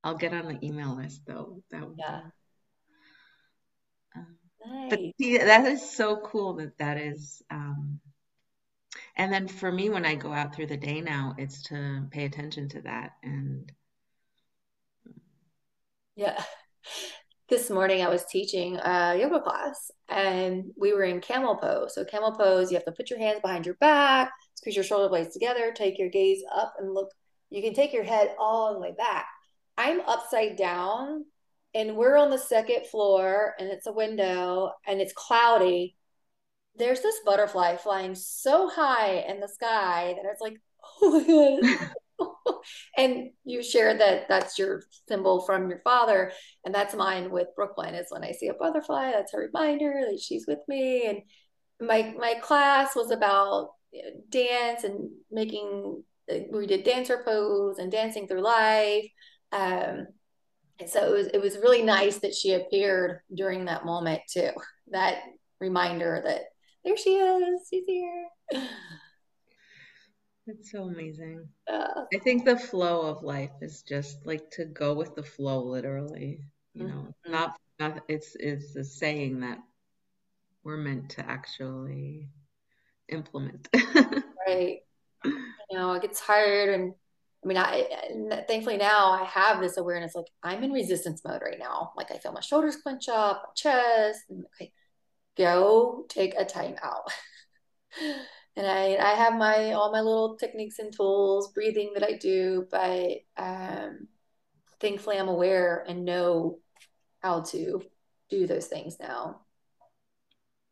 I'll get on the email list though. That would, yeah. Um, nice. But see, that is so cool that that is. Um, and then for me when i go out through the day now it's to pay attention to that and yeah this morning i was teaching a yoga class and we were in camel pose. So camel pose you have to put your hands behind your back squeeze your shoulder blades together take your gaze up and look. You can take your head all the way back. I'm upside down and we're on the second floor and it's a window and it's cloudy. There's this butterfly flying so high in the sky that it's like, oh my God. and you share that that's your symbol from your father. And that's mine with Brooklyn is when I see a butterfly, that's a reminder that she's with me. And my my class was about dance and making we did dancer pose and dancing through life. Um, And so it was it was really nice that she appeared during that moment too. That reminder that there she is, she's here. It's so amazing. Uh, I think the flow of life is just like to go with the flow, literally. You know, mm-hmm. not, not it's it's a saying that we're meant to actually implement. right. You know, I get tired and I mean, I thankfully now I have this awareness. Like I'm in resistance mode right now. Like I feel my shoulders clench up, my chest. And, okay, go take a time out. and I I have my all my little techniques and tools, breathing that I do, but um, thankfully I'm aware and know how to do those things now.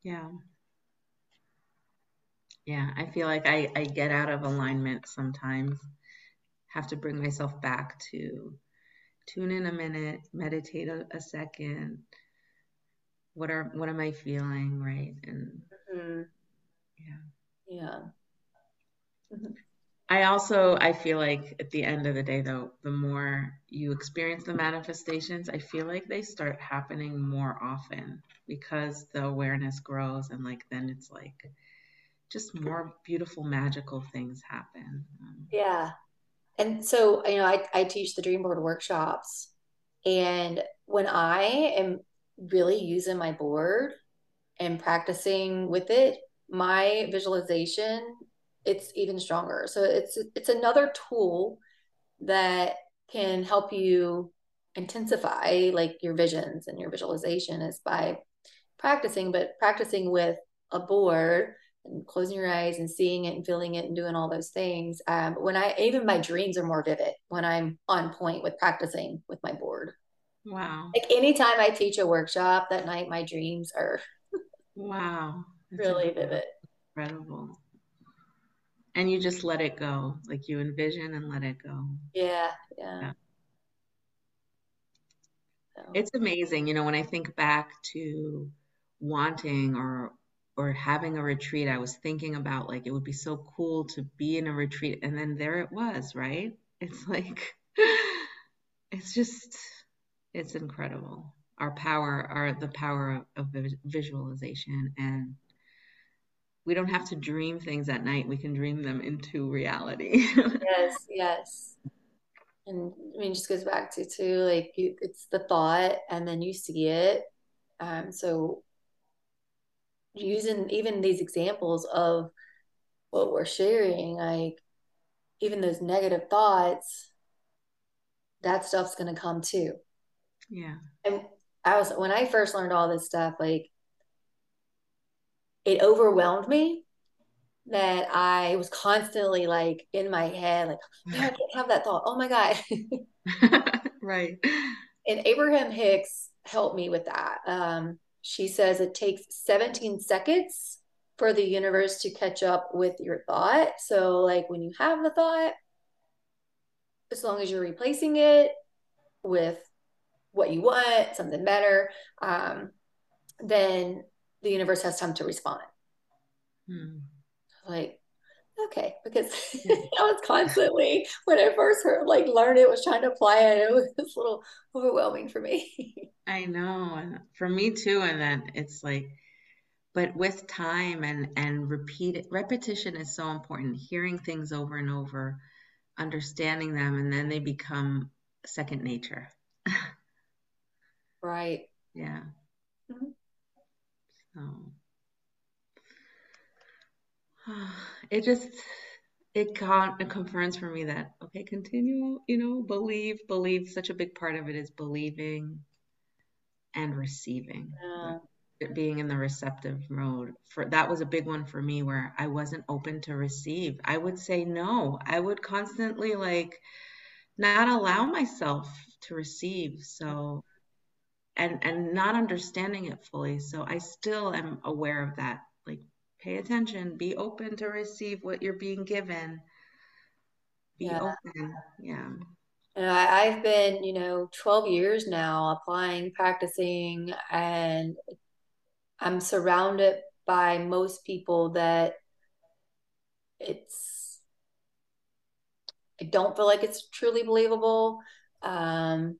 Yeah. Yeah, I feel like I, I get out of alignment sometimes. Have to bring myself back to tune in a minute, meditate a, a second. What are what am I feeling, right? And mm-hmm. yeah. Yeah. Mm-hmm. I also I feel like at the end of the day though, the more you experience the manifestations, I feel like they start happening more often because the awareness grows and like then it's like just more beautiful magical things happen. Um, yeah. And so, you know, I, I teach the dream board workshops and when I am really using my board and practicing with it, my visualization it's even stronger. So it's it's another tool that can help you intensify like your visions and your visualization is by practicing but practicing with a board and closing your eyes and seeing it and feeling it and doing all those things. Um, when i even my dreams are more vivid when i'm on point with practicing with my board. Wow. Like anytime i teach a workshop that night my dreams are wow That's really vivid. Incredible. And you just let it go, like you envision and let it go. Yeah, yeah. yeah. So. It's amazing, you know, when I think back to wanting or or having a retreat, I was thinking about like it would be so cool to be in a retreat, and then there it was, right? It's like it's just it's incredible. Our power, our the power of, of visualization and we don't have to dream things at night. We can dream them into reality. yes, yes. And I mean, just goes back to too, like you, it's the thought, and then you see it. Um, so using even these examples of what we're sharing, like even those negative thoughts, that stuff's gonna come too. Yeah. And I was when I first learned all this stuff, like it overwhelmed me that I was constantly like in my head, like, I can't have that thought. Oh my God. right. And Abraham Hicks helped me with that. Um, she says it takes 17 seconds for the universe to catch up with your thought. So, like, when you have the thought, as long as you're replacing it with what you want, something better, um, then the universe has time to respond. Hmm. Like, okay, because I was constantly when I first heard like learned it was trying to apply it, it was a little overwhelming for me. I know, and for me too. And then it's like, but with time and and repeat repetition is so important. Hearing things over and over, understanding them, and then they become second nature. right. Yeah. Mm-hmm. it just it con it confirms for me that okay continue you know believe believe such a big part of it is believing and receiving yeah. being in the receptive mode for that was a big one for me where i wasn't open to receive i would say no i would constantly like not allow myself to receive so and and not understanding it fully. So i still am aware of that. Like pay attention be open to receive what you're being given. Be yeah. open yeah. And I, i've been you know 12 years now applying practicing and i'm surrounded by most people that it's i don't feel like it's truly believable. Um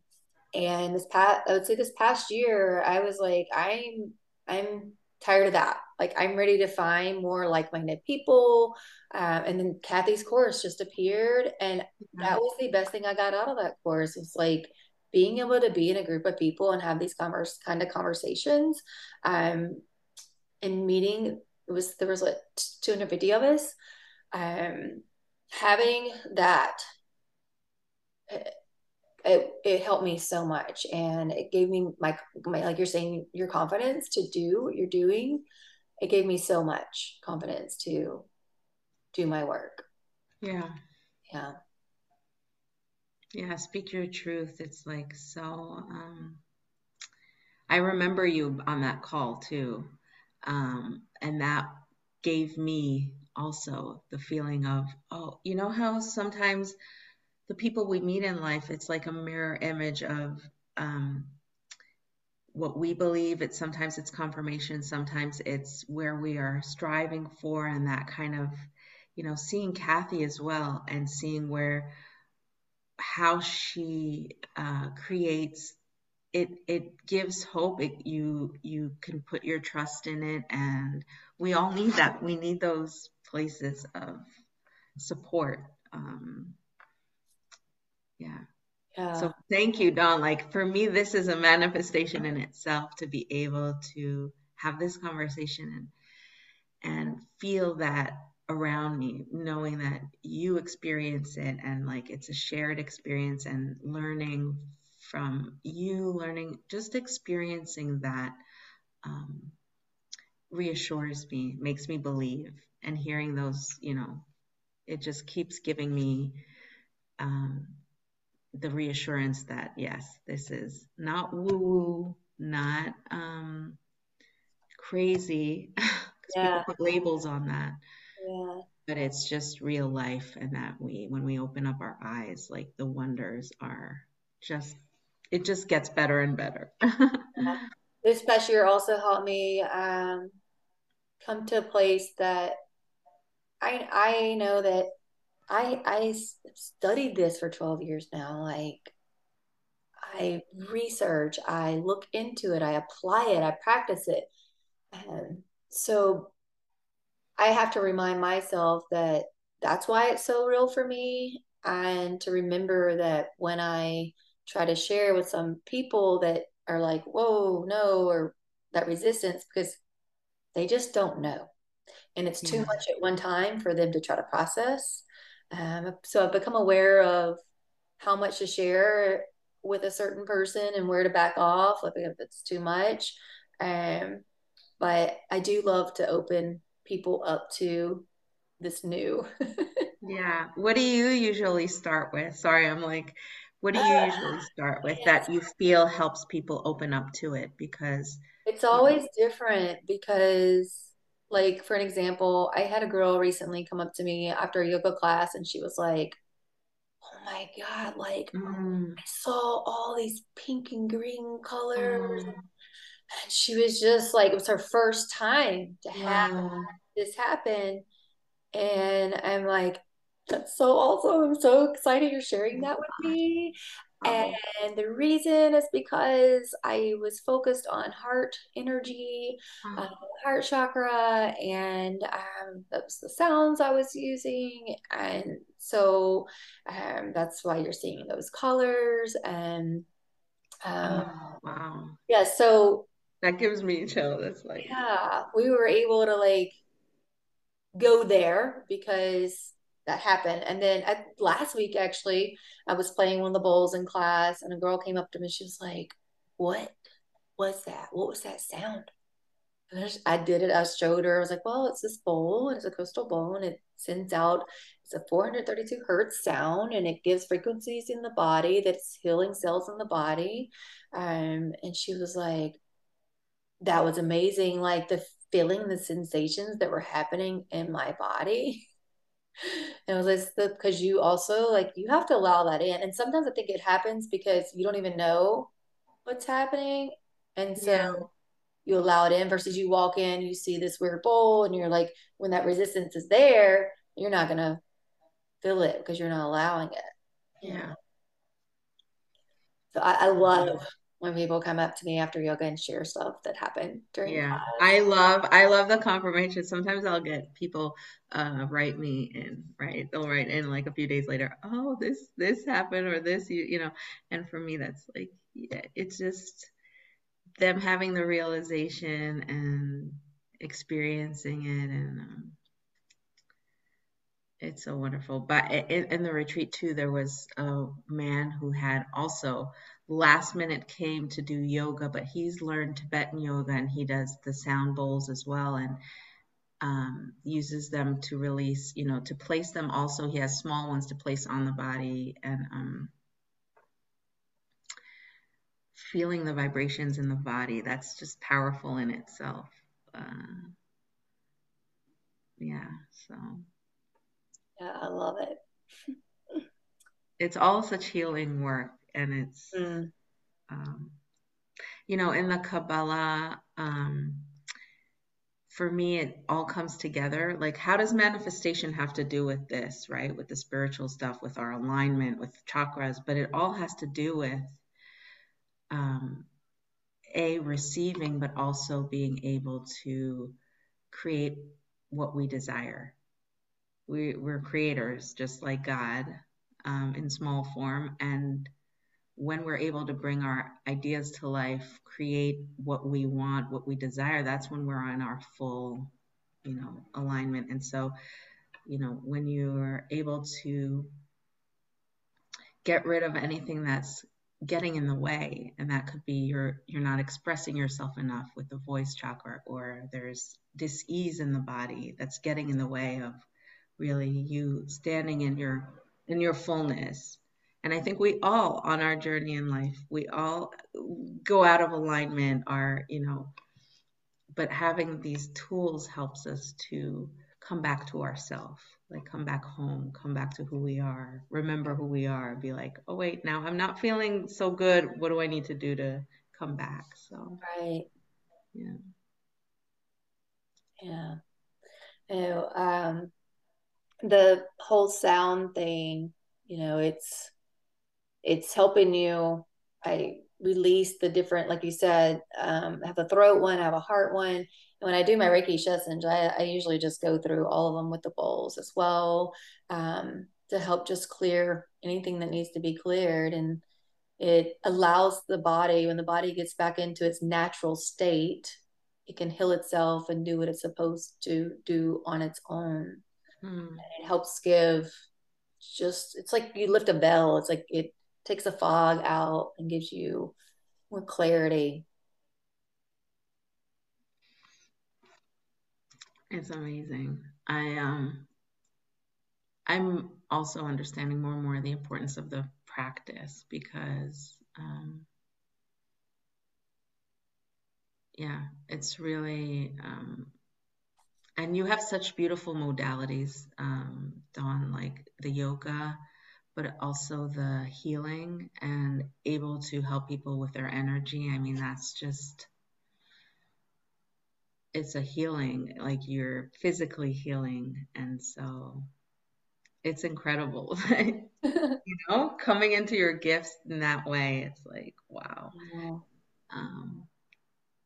and this past I would say this past year, I was like, I'm I'm tired of that. Like I'm ready to find more like-minded people. Um, and then Kathy's course just appeared, and that was the best thing I got out of that course. It's like being able to be in a group of people and have these converse kind of conversations. Um, and meeting it was there was like 250 of us. Um, having that it, it helped me so much and it gave me my, my like you're saying your confidence to do what you're doing. It gave me so much confidence to do my work. Yeah. Yeah. Yeah speak your truth. It's like so um i remember you on that call too um and that gave me also the feeling of oh you know how sometimes the people we meet in life, it's like a mirror image of um, what we believe. It's sometimes it's confirmation, sometimes it's where we are striving for, and that kind of, you know, seeing Kathy as well and seeing where how she uh, creates it it gives hope it, you you can put your trust in it and we all need that we need those places of support um, yeah. Yeah. So thank you, Dawn. Like for me, this is a manifestation in itself to be able to have this conversation and and feel that around me, knowing that you experience it and like it's a shared experience and learning from you, learning just experiencing that um, reassures me, makes me believe, and hearing those, you know, it just keeps giving me um, the reassurance that yes, this is not woo woo, not um, crazy, because yeah. people put labels on that. Yeah. But it's just real life, and that we, when we open up our eyes, like the wonders are just, it just gets better and better. yeah. This past year also helped me um, come to a place that I I know that I I studied this for 12 years now. Like I research, I look into it, I apply it, I practice it. And so I have to remind myself that that's why it's so real for me and to remember that when I try to share with some people that are like, "Whoa, no," or that resistance because they just don't know. And it's too yeah. much at one time for them to try to process. Um, so I've become aware of how much to share with a certain person and where to back off like if it's too much. Um, but I do love to open people up to this new. yeah. What do you usually start with? Sorry, I'm like, what do you uh, usually start with that you feel helps people open up to it? Because it's always you know, different because like for an example, I had a girl recently come up to me after a yoga class and she was like, Oh my God, like mm. I saw all these pink and green colors. Mm. And she was just like, it was her first time to have this happen. And I'm like, that's so awesome. I'm so excited you're sharing that with me. And the reason is because I was focused on heart energy, uh, uh, heart chakra, and um, that was the sounds I was using. And so um, that's why you're seeing those colors. And um, oh, wow. Yeah. So that gives me a chill. That's like, yeah, we were able to like go there because that happened. And then at, last week, actually, I was playing one of the bowls in class, and a girl came up to me. She was like, "What was that? What was that sound?" I, just, I did it. I showed her. I was like, "Well, it's this bowl, and it's a crystal bowl, and it sends out it's a 432 hertz sound, and it gives frequencies in the body that's healing cells in the body." Um, and she was like, "That was amazing! Like the feeling, the sensations that were happening in my body." and it was the because you also like you have to allow that in. And sometimes i think it happens because you don't even know what's happening. And so yeah. you allow it in versus you walk in you see this weird bowl and you're like when that resistance is there you're not gonna feel it because you're not allowing it. Yeah. So I, I love when people come up to me after yoga and share stuff that happened during yeah. class. i love i love the confirmation. Sometimes i'll get people uh write me in right? They'll write in like a few days later oh this this happened or this you you know? And for me that's like yeah, it's just them having the realization and experiencing it and um, it's so wonderful. But in, in the retreat too there was a man who had also last minute came to do yoga, but he's learned Tibetan yoga and he does the sound bowls as well and um, uses them to release, you know, to place them also. He has small ones to place on the body and um, feeling the vibrations in the body. That's just powerful in itself. Uh, yeah, so. Yeah, I love it. it's all such healing work and it's Mm. um, you know in the kabbalah um, for me it all comes together. Like how does manifestation have to do with this right? With the spiritual stuff with our alignment with chakras but it all has to do with um, a receiving but also being able to create what we desire. We, we're creators just like god um, in small form and when we're able to bring our ideas to life, create what we want, what we desire, that's when we're on our full, you know, alignment. And so, you know, when you're able to get rid of anything that's getting in the way and that could be you're you're not expressing yourself enough with the voice chakra or there's dis-ease in the body that's getting in the way of really you standing in your in your fullness and I think we all on our journey in life, we all go out of alignment, are, you know, but having these tools helps us to come back to ourselves, like come back home, come back to who we are, remember who we are, be like, oh, wait, now I'm not feeling so good. What do I need to do to come back? So, right. Yeah. Yeah. You know, um, the whole sound thing, you know, it's it's helping you i release the different like you said um, I have a throat one i have a heart one. And when i do my reiki sessions I, I usually just go through all of them with the bowls as well um, to help just clear anything that needs to be cleared. And it allows the body when the body gets back into its natural state it can heal itself and do what it's supposed to do on its own. Hmm. it helps give just it's like you lift a bell. It's like it takes the fog out and gives you more clarity. It's amazing. I um I'm also understanding more and more the importance of the practice because um yeah, it's really um and you have such beautiful modalities, um, Dawn, like the yoga, but also the healing and able to help people with their energy. I mean, that's just, it's a healing, like you're physically healing. And so it's incredible. you know, coming into your gifts in that way, it's like, wow. Um,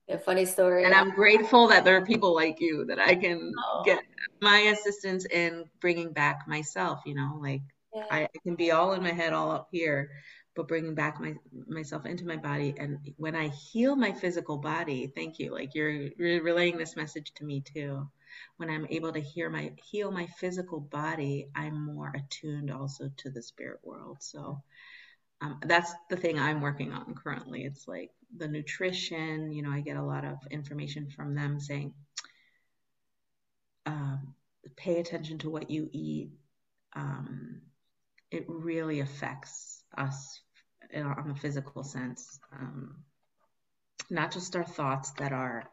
a funny story. And I'm grateful that there are people like you that I can oh. get my assistance in bringing back myself, you know, like yeah. I, I, can be all in my head, all up here, but bringing back my myself into my body. And when I heal my physical body, thank you. Like you're, you're relaying this message to me too. When I'm able to hear my heal my physical body, I'm more attuned also to the spirit world. So um, that's the thing I'm working on currently. It's like the nutrition. You know, I get a lot of information from them saying, um, pay attention to what you eat. Um, it really affects us on a physical sense. Um, not just our thoughts that are,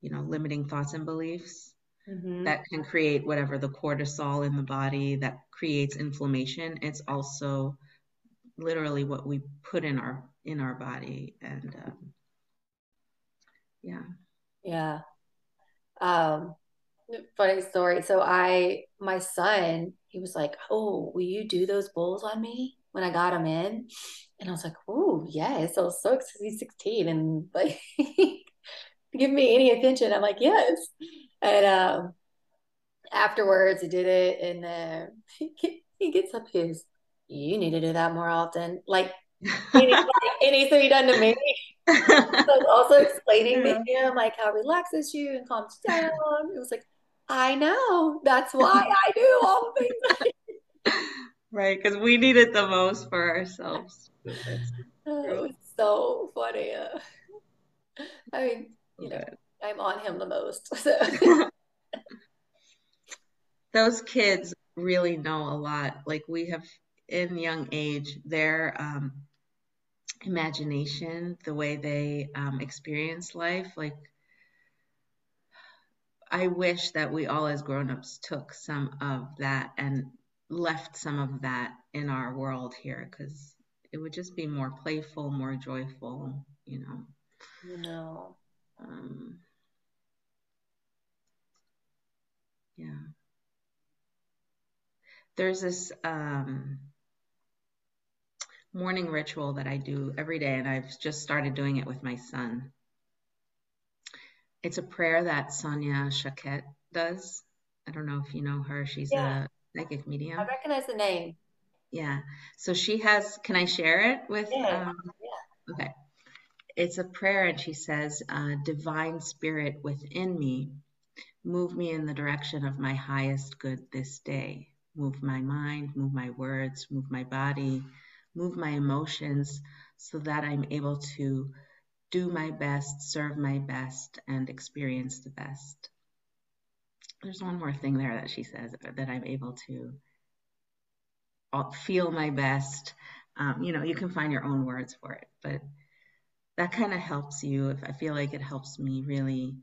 you know, limiting thoughts and beliefs mm-hmm. that can create whatever the cortisol in the body that creates inflammation. It's also literally what we put in our in our body, and um, yeah, yeah. Um, funny story. So I, my son, he was like, "Oh, will you do those bowls on me?" when I got him in. And I was like, oh, yes. I was so excited. He's 16 and like, give me any attention. I'm like, yes. And um, afterwards, he did it. And uh, he, he gets up his, you need to do that more often. Like, anything he done to me. so I was also explaining yeah. to him like how relaxes you and calms down. It was like, I know. That's why I do all the things. right, because we need it the most for ourselves. Oh, it was so funny. Uh, I mean, you know, I'm on him the most. So. Those kids really know a lot. Like we have in young age, their um, imagination, the way they um, experience life, like I wish that we all as grown-ups took some of that and left some of that in our world here because it would just be more playful, more joyful, you know. No. Um, yeah. There's this um, morning ritual that I do every day, and I've just started doing it with my son. It's a prayer that Sonia Choquette does. I don't know if you know her. She's yeah. a psychic medium. I recognize the name. Yeah. So she has, can I share it with? Yeah. Um, yeah. Okay. It's a prayer, and she says, uh, Divine Spirit within me, move me in the direction of my highest good this day. Move my mind, move my words, move my body, move my emotions so that I'm able to do my best, serve my best, and experience the best. There's one more thing there that she says that I'm able to feel my best. Um, you know, you can find your own words for it, but that kind of helps you. If I feel like it helps me really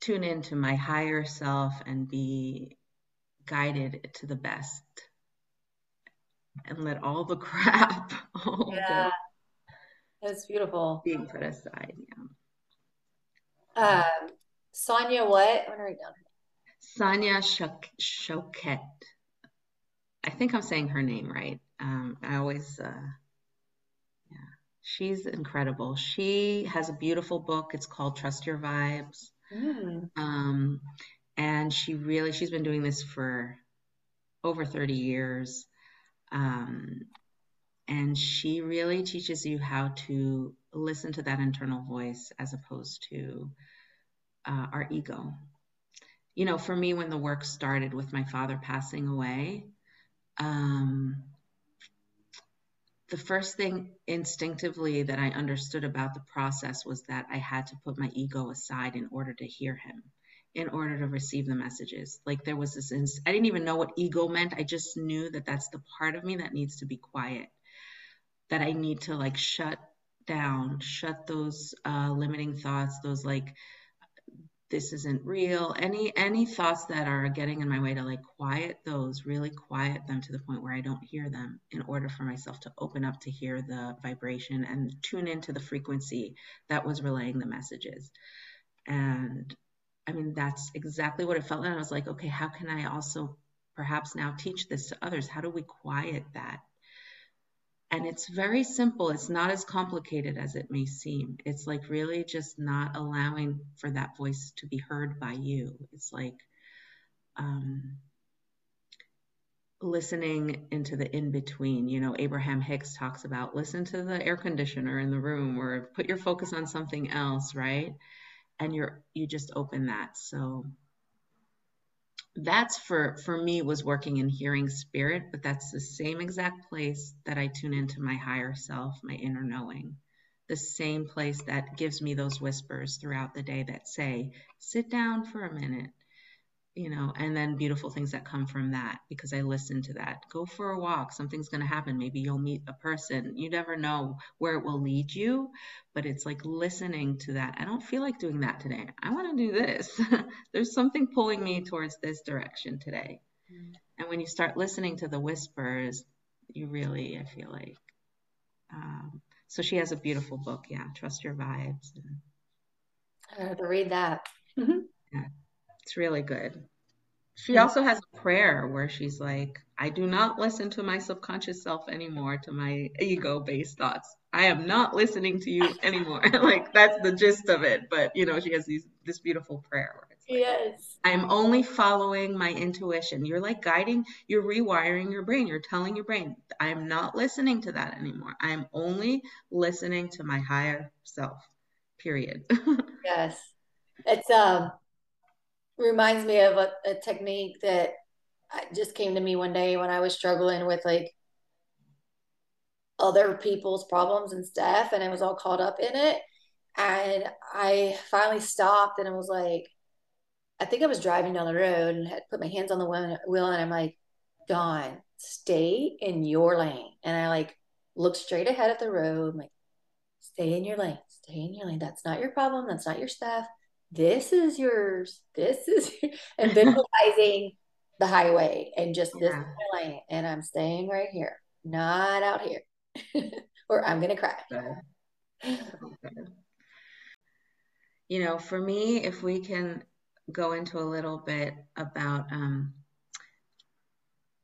tune into my higher self and be guided to the best and let all the crap, all yeah, that's beautiful, being put aside. Yeah. Um, Sonia, what? I'm gonna write down. Sonia Choquette. I think I'm saying her name right. Um, I always, uh, yeah, she's incredible. She has a beautiful book. It's called Trust Your Vibes. Mm. Um, and she really, she's been doing this for over 30 years. Um, and she really teaches you how to listen to that internal voice as opposed to uh, our ego. You know, for me, when the work started with my father passing away, um, the first thing instinctively that I understood about the process was that I had to put my ego aside in order to hear him in order to receive the messages. Like there was this, ins- I didn't even know what ego meant. I just knew that that's the part of me that needs to be quiet, that I need to like shut down, shut those uh, limiting thoughts, those like, this isn't real any any thoughts that are getting in my way to like quiet those really quiet them to the point where i don't hear them in order for myself to open up to hear the vibration and tune into the frequency that was relaying the messages and I mean, that's exactly what it felt like. I was like, okay, how can I also perhaps now teach this to others? How do we quiet that? And it's very simple. It's not as complicated as it may seem. It's like really just not allowing for that voice to be heard by you. It's like um, listening into the in between. You know, Abraham Hicks talks about listen to the air conditioner in the room or put your focus on something else, right? and you're you just open that so that's for for me was working in hearing spirit but that's the same exact place that i tune into my higher self my inner knowing. The same place that gives me those whispers throughout the day that say sit down for a minute you know, and then beautiful things that come from that because I listen to that. Go for a walk. Something's going to happen. Maybe you'll meet a person. You never know where it will lead you, but it's like listening to that. I don't feel like doing that today. I want to do this. There's something pulling me towards this direction today. Mm. And when you start listening to the whispers, you really, I feel like. Um, so she has a beautiful book. Yeah. Trust Your Vibes. And, I have to read that. yeah it's really good. She also has a prayer where she's like, I do not listen to my subconscious self anymore, to my ego based thoughts. I am not listening to you anymore. like that's the gist of it. But you know, she has these this beautiful prayer where it's like, yes. I'm only following my intuition. You're like guiding, you're rewiring your brain. You're telling your brain, I'm not listening to that anymore. I'm only listening to my higher self. Period. yes. It's um reminds me of a, a technique that just came to me one day when I was struggling with like other people's problems and stuff, and I was all caught up in it. And I finally stopped and I was like, I think I was driving down the road and had put my hands on the wheel, and I'm like, Dawn, stay in your lane. And I like looked straight ahead at the road, I'm like, stay in your lane, stay in your lane. That's not your problem. That's not your stuff this is yours. This is and visualizing the highway and just this yeah. lane. And I'm staying right here, not out here. or I'm gonna cry. You know, for me, if we can go into a little bit about um,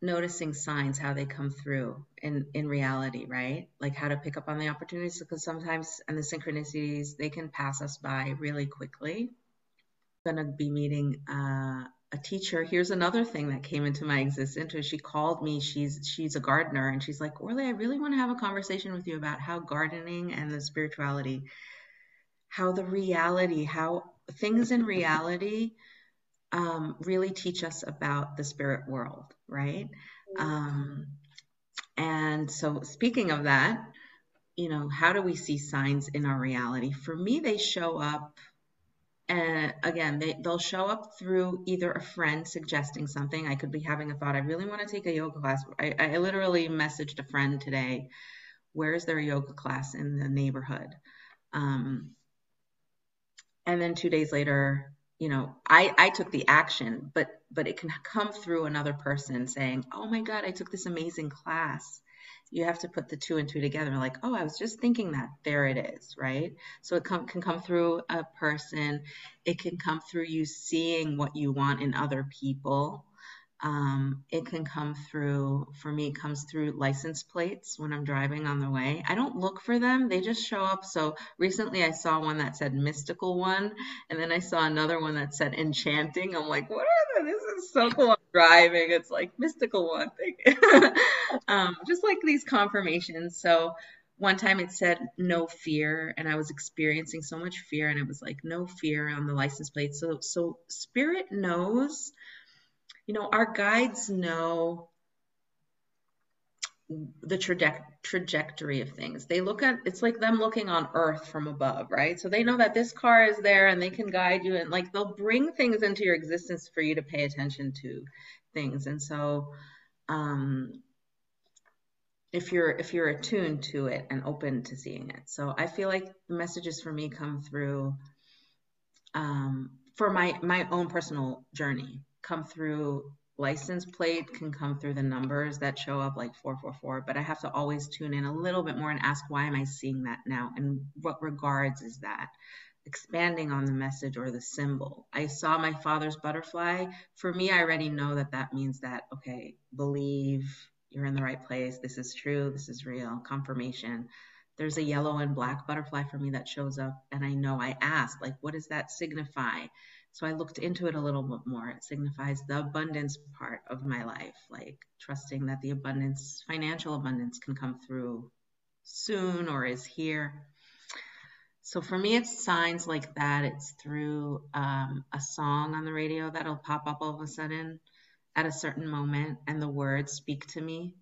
noticing signs how they come through in in reality right? Like how to pick up on the opportunities because sometimes and the synchronicities they can pass us by really quickly. To be meeting uh, a teacher. Here's another thing that came into my existence she called me. She's she's a gardener and she's like orly i really want to have a conversation with you about how gardening and the spirituality how the reality how things in reality um, really teach us about the spirit world, right? Um, and so, speaking of that, you know, how do we see signs in our reality? For me, they show up, and again, they, they'll show up through either a friend suggesting something. I could be having a thought, I really want to take a yoga class. I, I literally messaged a friend today, where is there a yoga class in the neighborhood? Um, and then two days later, you know i i took the action but but it can come through another person saying oh my god i took this amazing class. You have to put the two and two together like oh i was just thinking that. There it is right? So it can come through a person. It can come through you seeing what you want in other people um, it can come through for me it comes through license plates when i'm driving on the way. I don't look for them they just show up. So recently i saw one that said mystical one and then i saw another one that said enchanting. I'm like what are they? This is so cool i'm driving. It's like mystical one um, just like these confirmations. So one time it said no fear and i was experiencing so much fear and it was like no fear on the license plate. So so spirit knows you know, our guides know the traje- trajectory of things. They look at it's like them looking on earth from above, right? So they know that this car is there and they can guide you and like they'll bring things into your existence for you to pay attention to things. And so um if you're if you're attuned to it and open to seeing it. So I feel like the messages for me come through um for my my own personal journey come through license plate can come through the numbers that show up like 444 but i have to always tune in a little bit more and ask why am i seeing that now? And what regards is that? Expanding on the message or the symbol. I saw my father's butterfly. For me i already know that that means that okay believe you're in the right place this is true this is real confirmation. There's a yellow and black butterfly for me that shows up and i know i asked like what does that signify so I looked into it a little bit more. It signifies the abundance part of my life, like trusting that the abundance, financial abundance, can come through soon or is here. So for me, it's signs like that. It's through um, a song on the radio that'll pop up all of a sudden at a certain moment, and the words speak to me.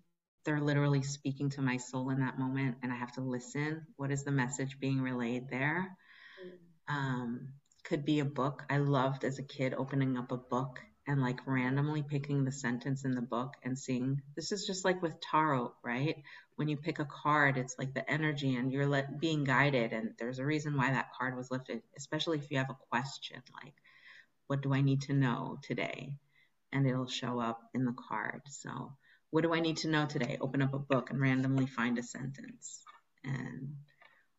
They're literally speaking to my soul in that moment, and I have to listen. What is the message being relayed there? Mm. Um, could be a book. I loved as a kid opening up a book and like randomly picking the sentence in the book and seeing this is just like with tarot, right? When you pick a card, it's like the energy and you're let, being guided and there's a reason why that card was lifted, especially if you have a question like what do I need to know today? And it'll show up in the card. So, what do I need to know today? Open up a book and randomly find a sentence. And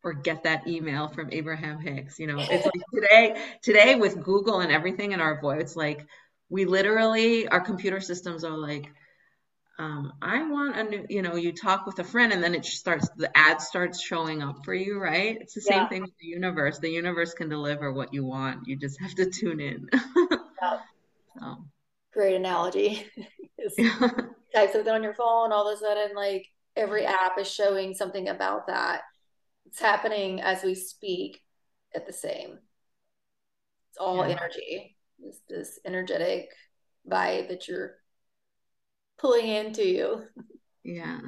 or get that email from Abraham Hicks. You know, it's like today, today with Google and everything in our voice, like we literally our computer systems are like um, I want a new, you know, you talk with a friend and then it starts, the ad starts showing up for you, right? It's the same Yeah. thing with the universe. The universe can deliver what you want. You just have to tune in. Yeah. So, Great analogy. Type something on your phone, all of a sudden, like every app is showing something about that. It's happening as we speak at the same. It's all Yeah. energy. It's this energetic vibe that you're pulling into you. yeah.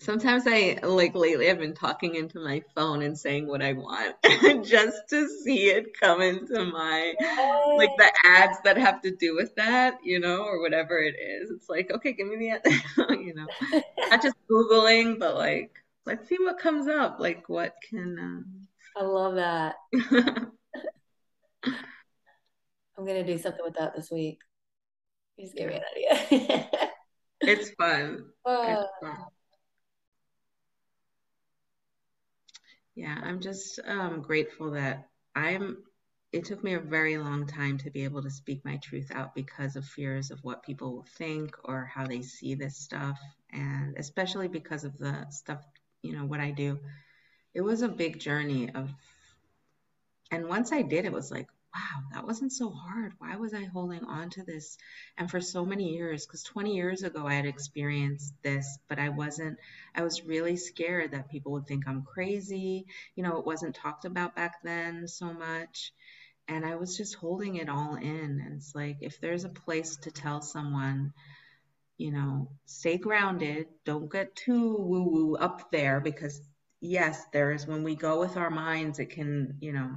Sometimes I, like lately, I've been talking into my phone and saying what I want just to see it come into my, like the ads that have to do with that, you know, or whatever it is. It's like, okay, give me the, ad- you know, not just Googling, but like, let's see what comes up. Like, what can, I love that. I'm gonna do something with that this week. You just gave me an idea. it's fun. Uh, It's fun. Yeah, I'm just um, grateful that I'm. It took me a very long time to be able to speak my truth out because of fears of what people will think or how they see this stuff, and especially because of the stuff, you know, what I do. It was a big journey of, and once I did, it was like, wow, that wasn't so hard. Why was I holding on to this? And for so many years, because 20 years ago I had experienced this, but I wasn't, I was really scared that people would think I'm crazy. You know, it wasn't talked about back then so much. And I was just holding it all in. And it's like, if there's a place to tell someone, you know, stay grounded, don't get too woo woo up there because, yes, there is when we go with our minds, it can, you know,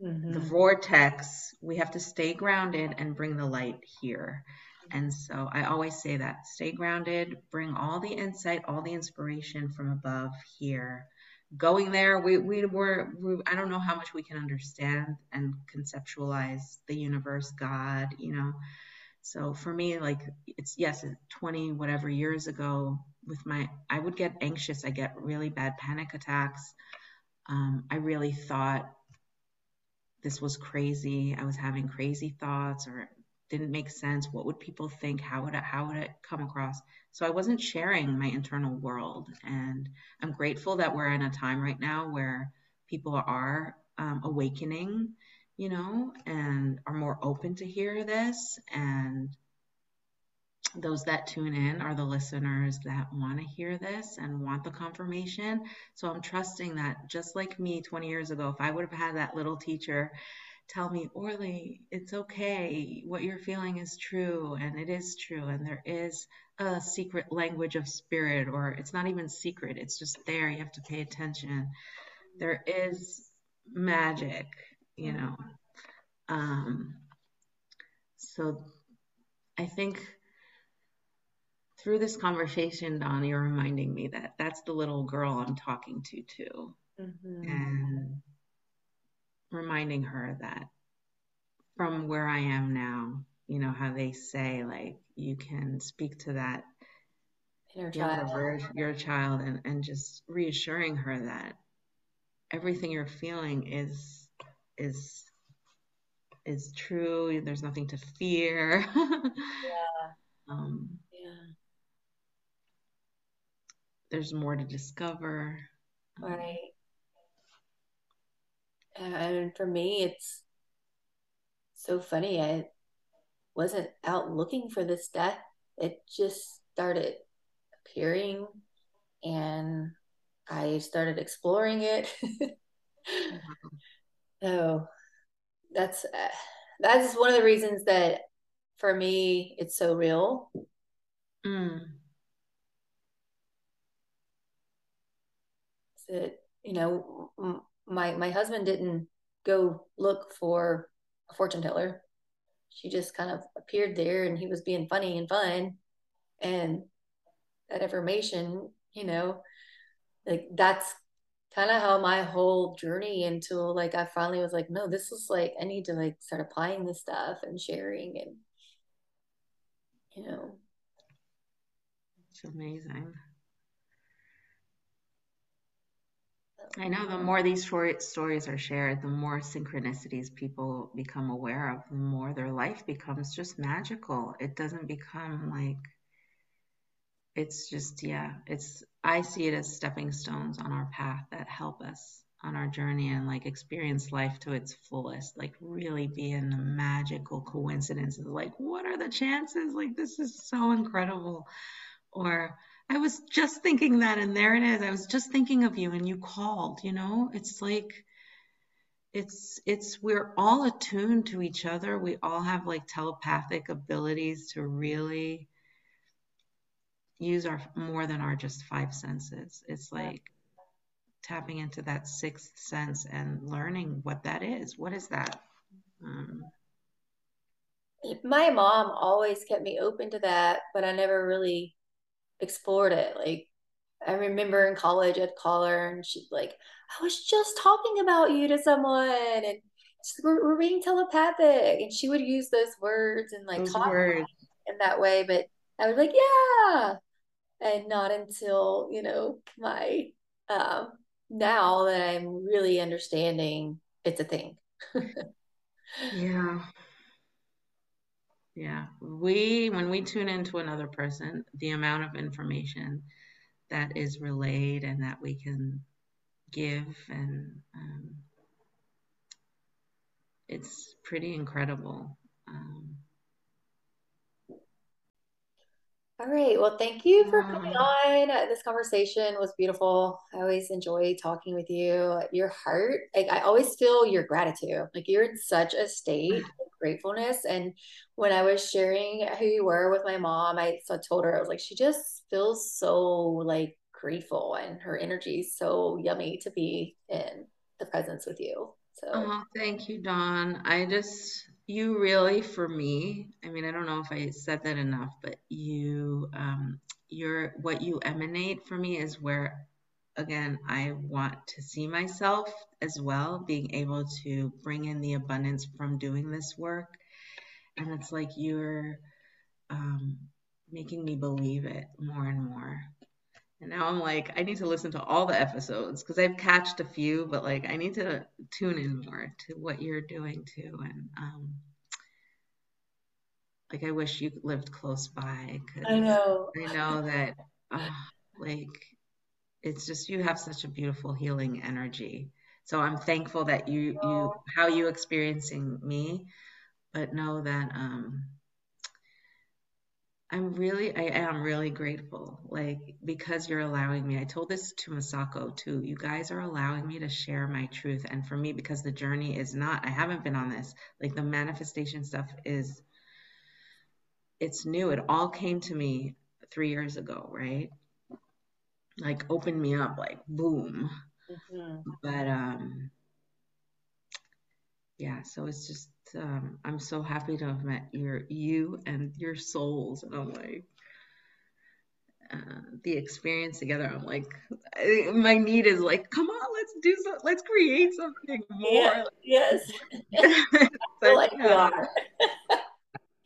the mhm. vortex, we have to stay grounded and bring the light here. And so I always say that stay grounded, bring all the insight, all the inspiration from above here. Going there, we, we were, we, I don't know how much we can understand and conceptualize the universe, God, you know. So for me, like it's yes, 20 whatever years ago with my, I would get anxious. I get really bad panic attacks. Um, I really thought this was crazy. I was having crazy thoughts or didn't make sense. What would people think? How would it, how would it come across? So I wasn't sharing my internal world. And I'm grateful that we're in a time right now where people are um, awakening, you know, and are more open to hear this. And those that tune in are the listeners that want to hear this and want the confirmation. So I'm trusting that just like me 20 years ago, if I would have had that little teacher tell me, Orly, it's okay. What you're feeling is true, and it is true, and there is a secret language of spirit, or it's not even secret, it's just there. You have to pay attention. There is magic, you know. Um, so I think through this conversation, Dawn, you're reminding me that that's the little girl I'm talking to too, Mhm. and reminding her that from where I am now, you know, how they say like you can speak to that Inner child. version, your child, and and just reassuring her that everything you're feeling is is is true. There's nothing to fear. Yeah. um, Yeah. there's more to discover. Right. And for me, it's so funny. I wasn't out looking for this death. It just started appearing and I started exploring it. So that's uh, that's one of the reasons that for me it's so real. mm, That you know, my my husband didn't go look for a fortune teller. She just kind of appeared there and he was being funny and fun and that information, you know, like that's kind of how my whole journey until like I finally was like, no, this is like I need to like start applying this stuff and sharing and you know, it's amazing. I know the um more these short stories are shared, the more synchronicities people become aware of, the more their life becomes just magical. It doesn't become like it's just yeah, it's I see it as stepping stones on our path that help us on our journey and like experience life to its fullest, like really be in the magical coincidences. Like, what are the chances? Like, this is so incredible. Or I was just thinking that, and there it is. I was just thinking of you, and you called. You know, it's like it's it's we're all attuned to each other. We all have like telepathic abilities to really use our more than our just five senses. It's like tapping into that sixth sense and learning what that is. What is that? Um, my mom always kept me open to that, but I never really explored it. Like I remember in college, I'd call her and she'd like, I was just talking about you to someone and we're, we're being telepathic. And she would use those words and like talk words. in that way. But I was like, yeah. And not until, you know, my, um, now that I'm really understanding it's a thing. yeah. Yeah. We, when we tune into another person, the amount of information that is relayed and that we can give and um, it's pretty incredible. Um, all right. Well, thank you for coming on. Uh, this conversation was beautiful. I always enjoy talking with you. Your heart, like I always feel your gratitude. Like you're in such a state of gratefulness. And when I was sharing who you were with my mom, I so told her I was like, she just feels so like grateful, and her energy is so yummy to be in the presence with you. So, oh, thank you, Dawn. I just you really for me i mean i don't know if i said that enough but you um you're what you emanate for me is where again i want to see myself as well being able to bring in the abundance from doing this work. And it's like you're um, making me believe it more and more and now i'm like i need to listen to all the episodes because i've catched a few but like i need to tune in more to what you're doing too. And um, like i wish you lived close by Cause i know. I know that uh, like it's just you have such a beautiful healing energy. So i'm thankful that you you how you experiencing me but know that um I'm really, I am really grateful, like, because you're allowing me. I told this to Masako too. You guys are allowing me to share my truth. And for me, because the journey is not, I haven't been on this, like, the manifestation stuff is, it's new. It all came to me three years ago, right? Like, opened me up, like, boom. Mm-hmm. But, um, yeah, so it's just um, I'm so happy to have met your you and your souls, and I'm like uh, the experience together. I'm like I, my need is like, come on, let's do so, let's create something more. Yeah, yes, but, like we are.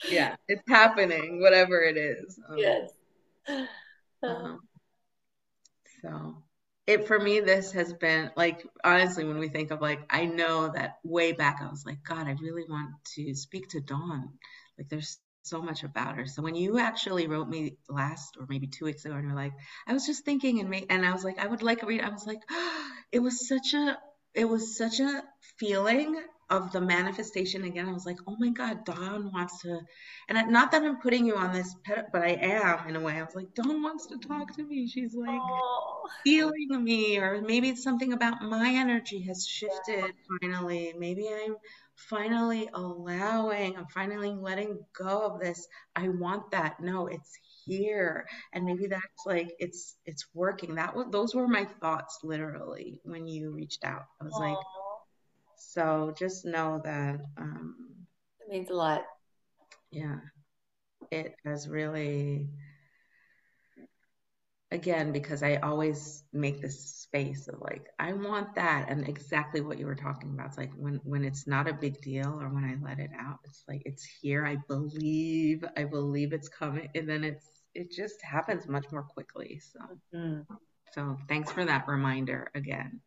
yeah, it's happening, whatever it is. Um, yes. Um, so it for me this has been like honestly when we think of like i know that way back i was like god i really want to speak to dawn. Like there's so much about her. So when you actually wrote me last or maybe two weeks ago and you're like i was just thinking and me and i was like i would like to read i was like oh, it was such a it was such a feeling of the manifestation again, I was like, oh my God, Dawn wants to, and not that I'm putting you on this, but I am in a way. I was like, Dawn wants to talk to me. She's like oh. feeling me, or maybe it's something about my energy has shifted yeah. finally. Maybe I'm finally allowing, I'm finally letting go of this. I want that. No, it's here and maybe that's like it's it's working that was those were my thoughts literally when you reached out i was Aww. like so just know that um, it means a lot. Yeah, it has really, again, because I always make this space of like, I want that, and exactly what you were talking about. It's like when when it's not a big deal, or when I let it out, it's like it's here. I believe, I believe it's coming, and then it's it just happens much more quickly. So, mm-hmm. so thanks for that reminder again.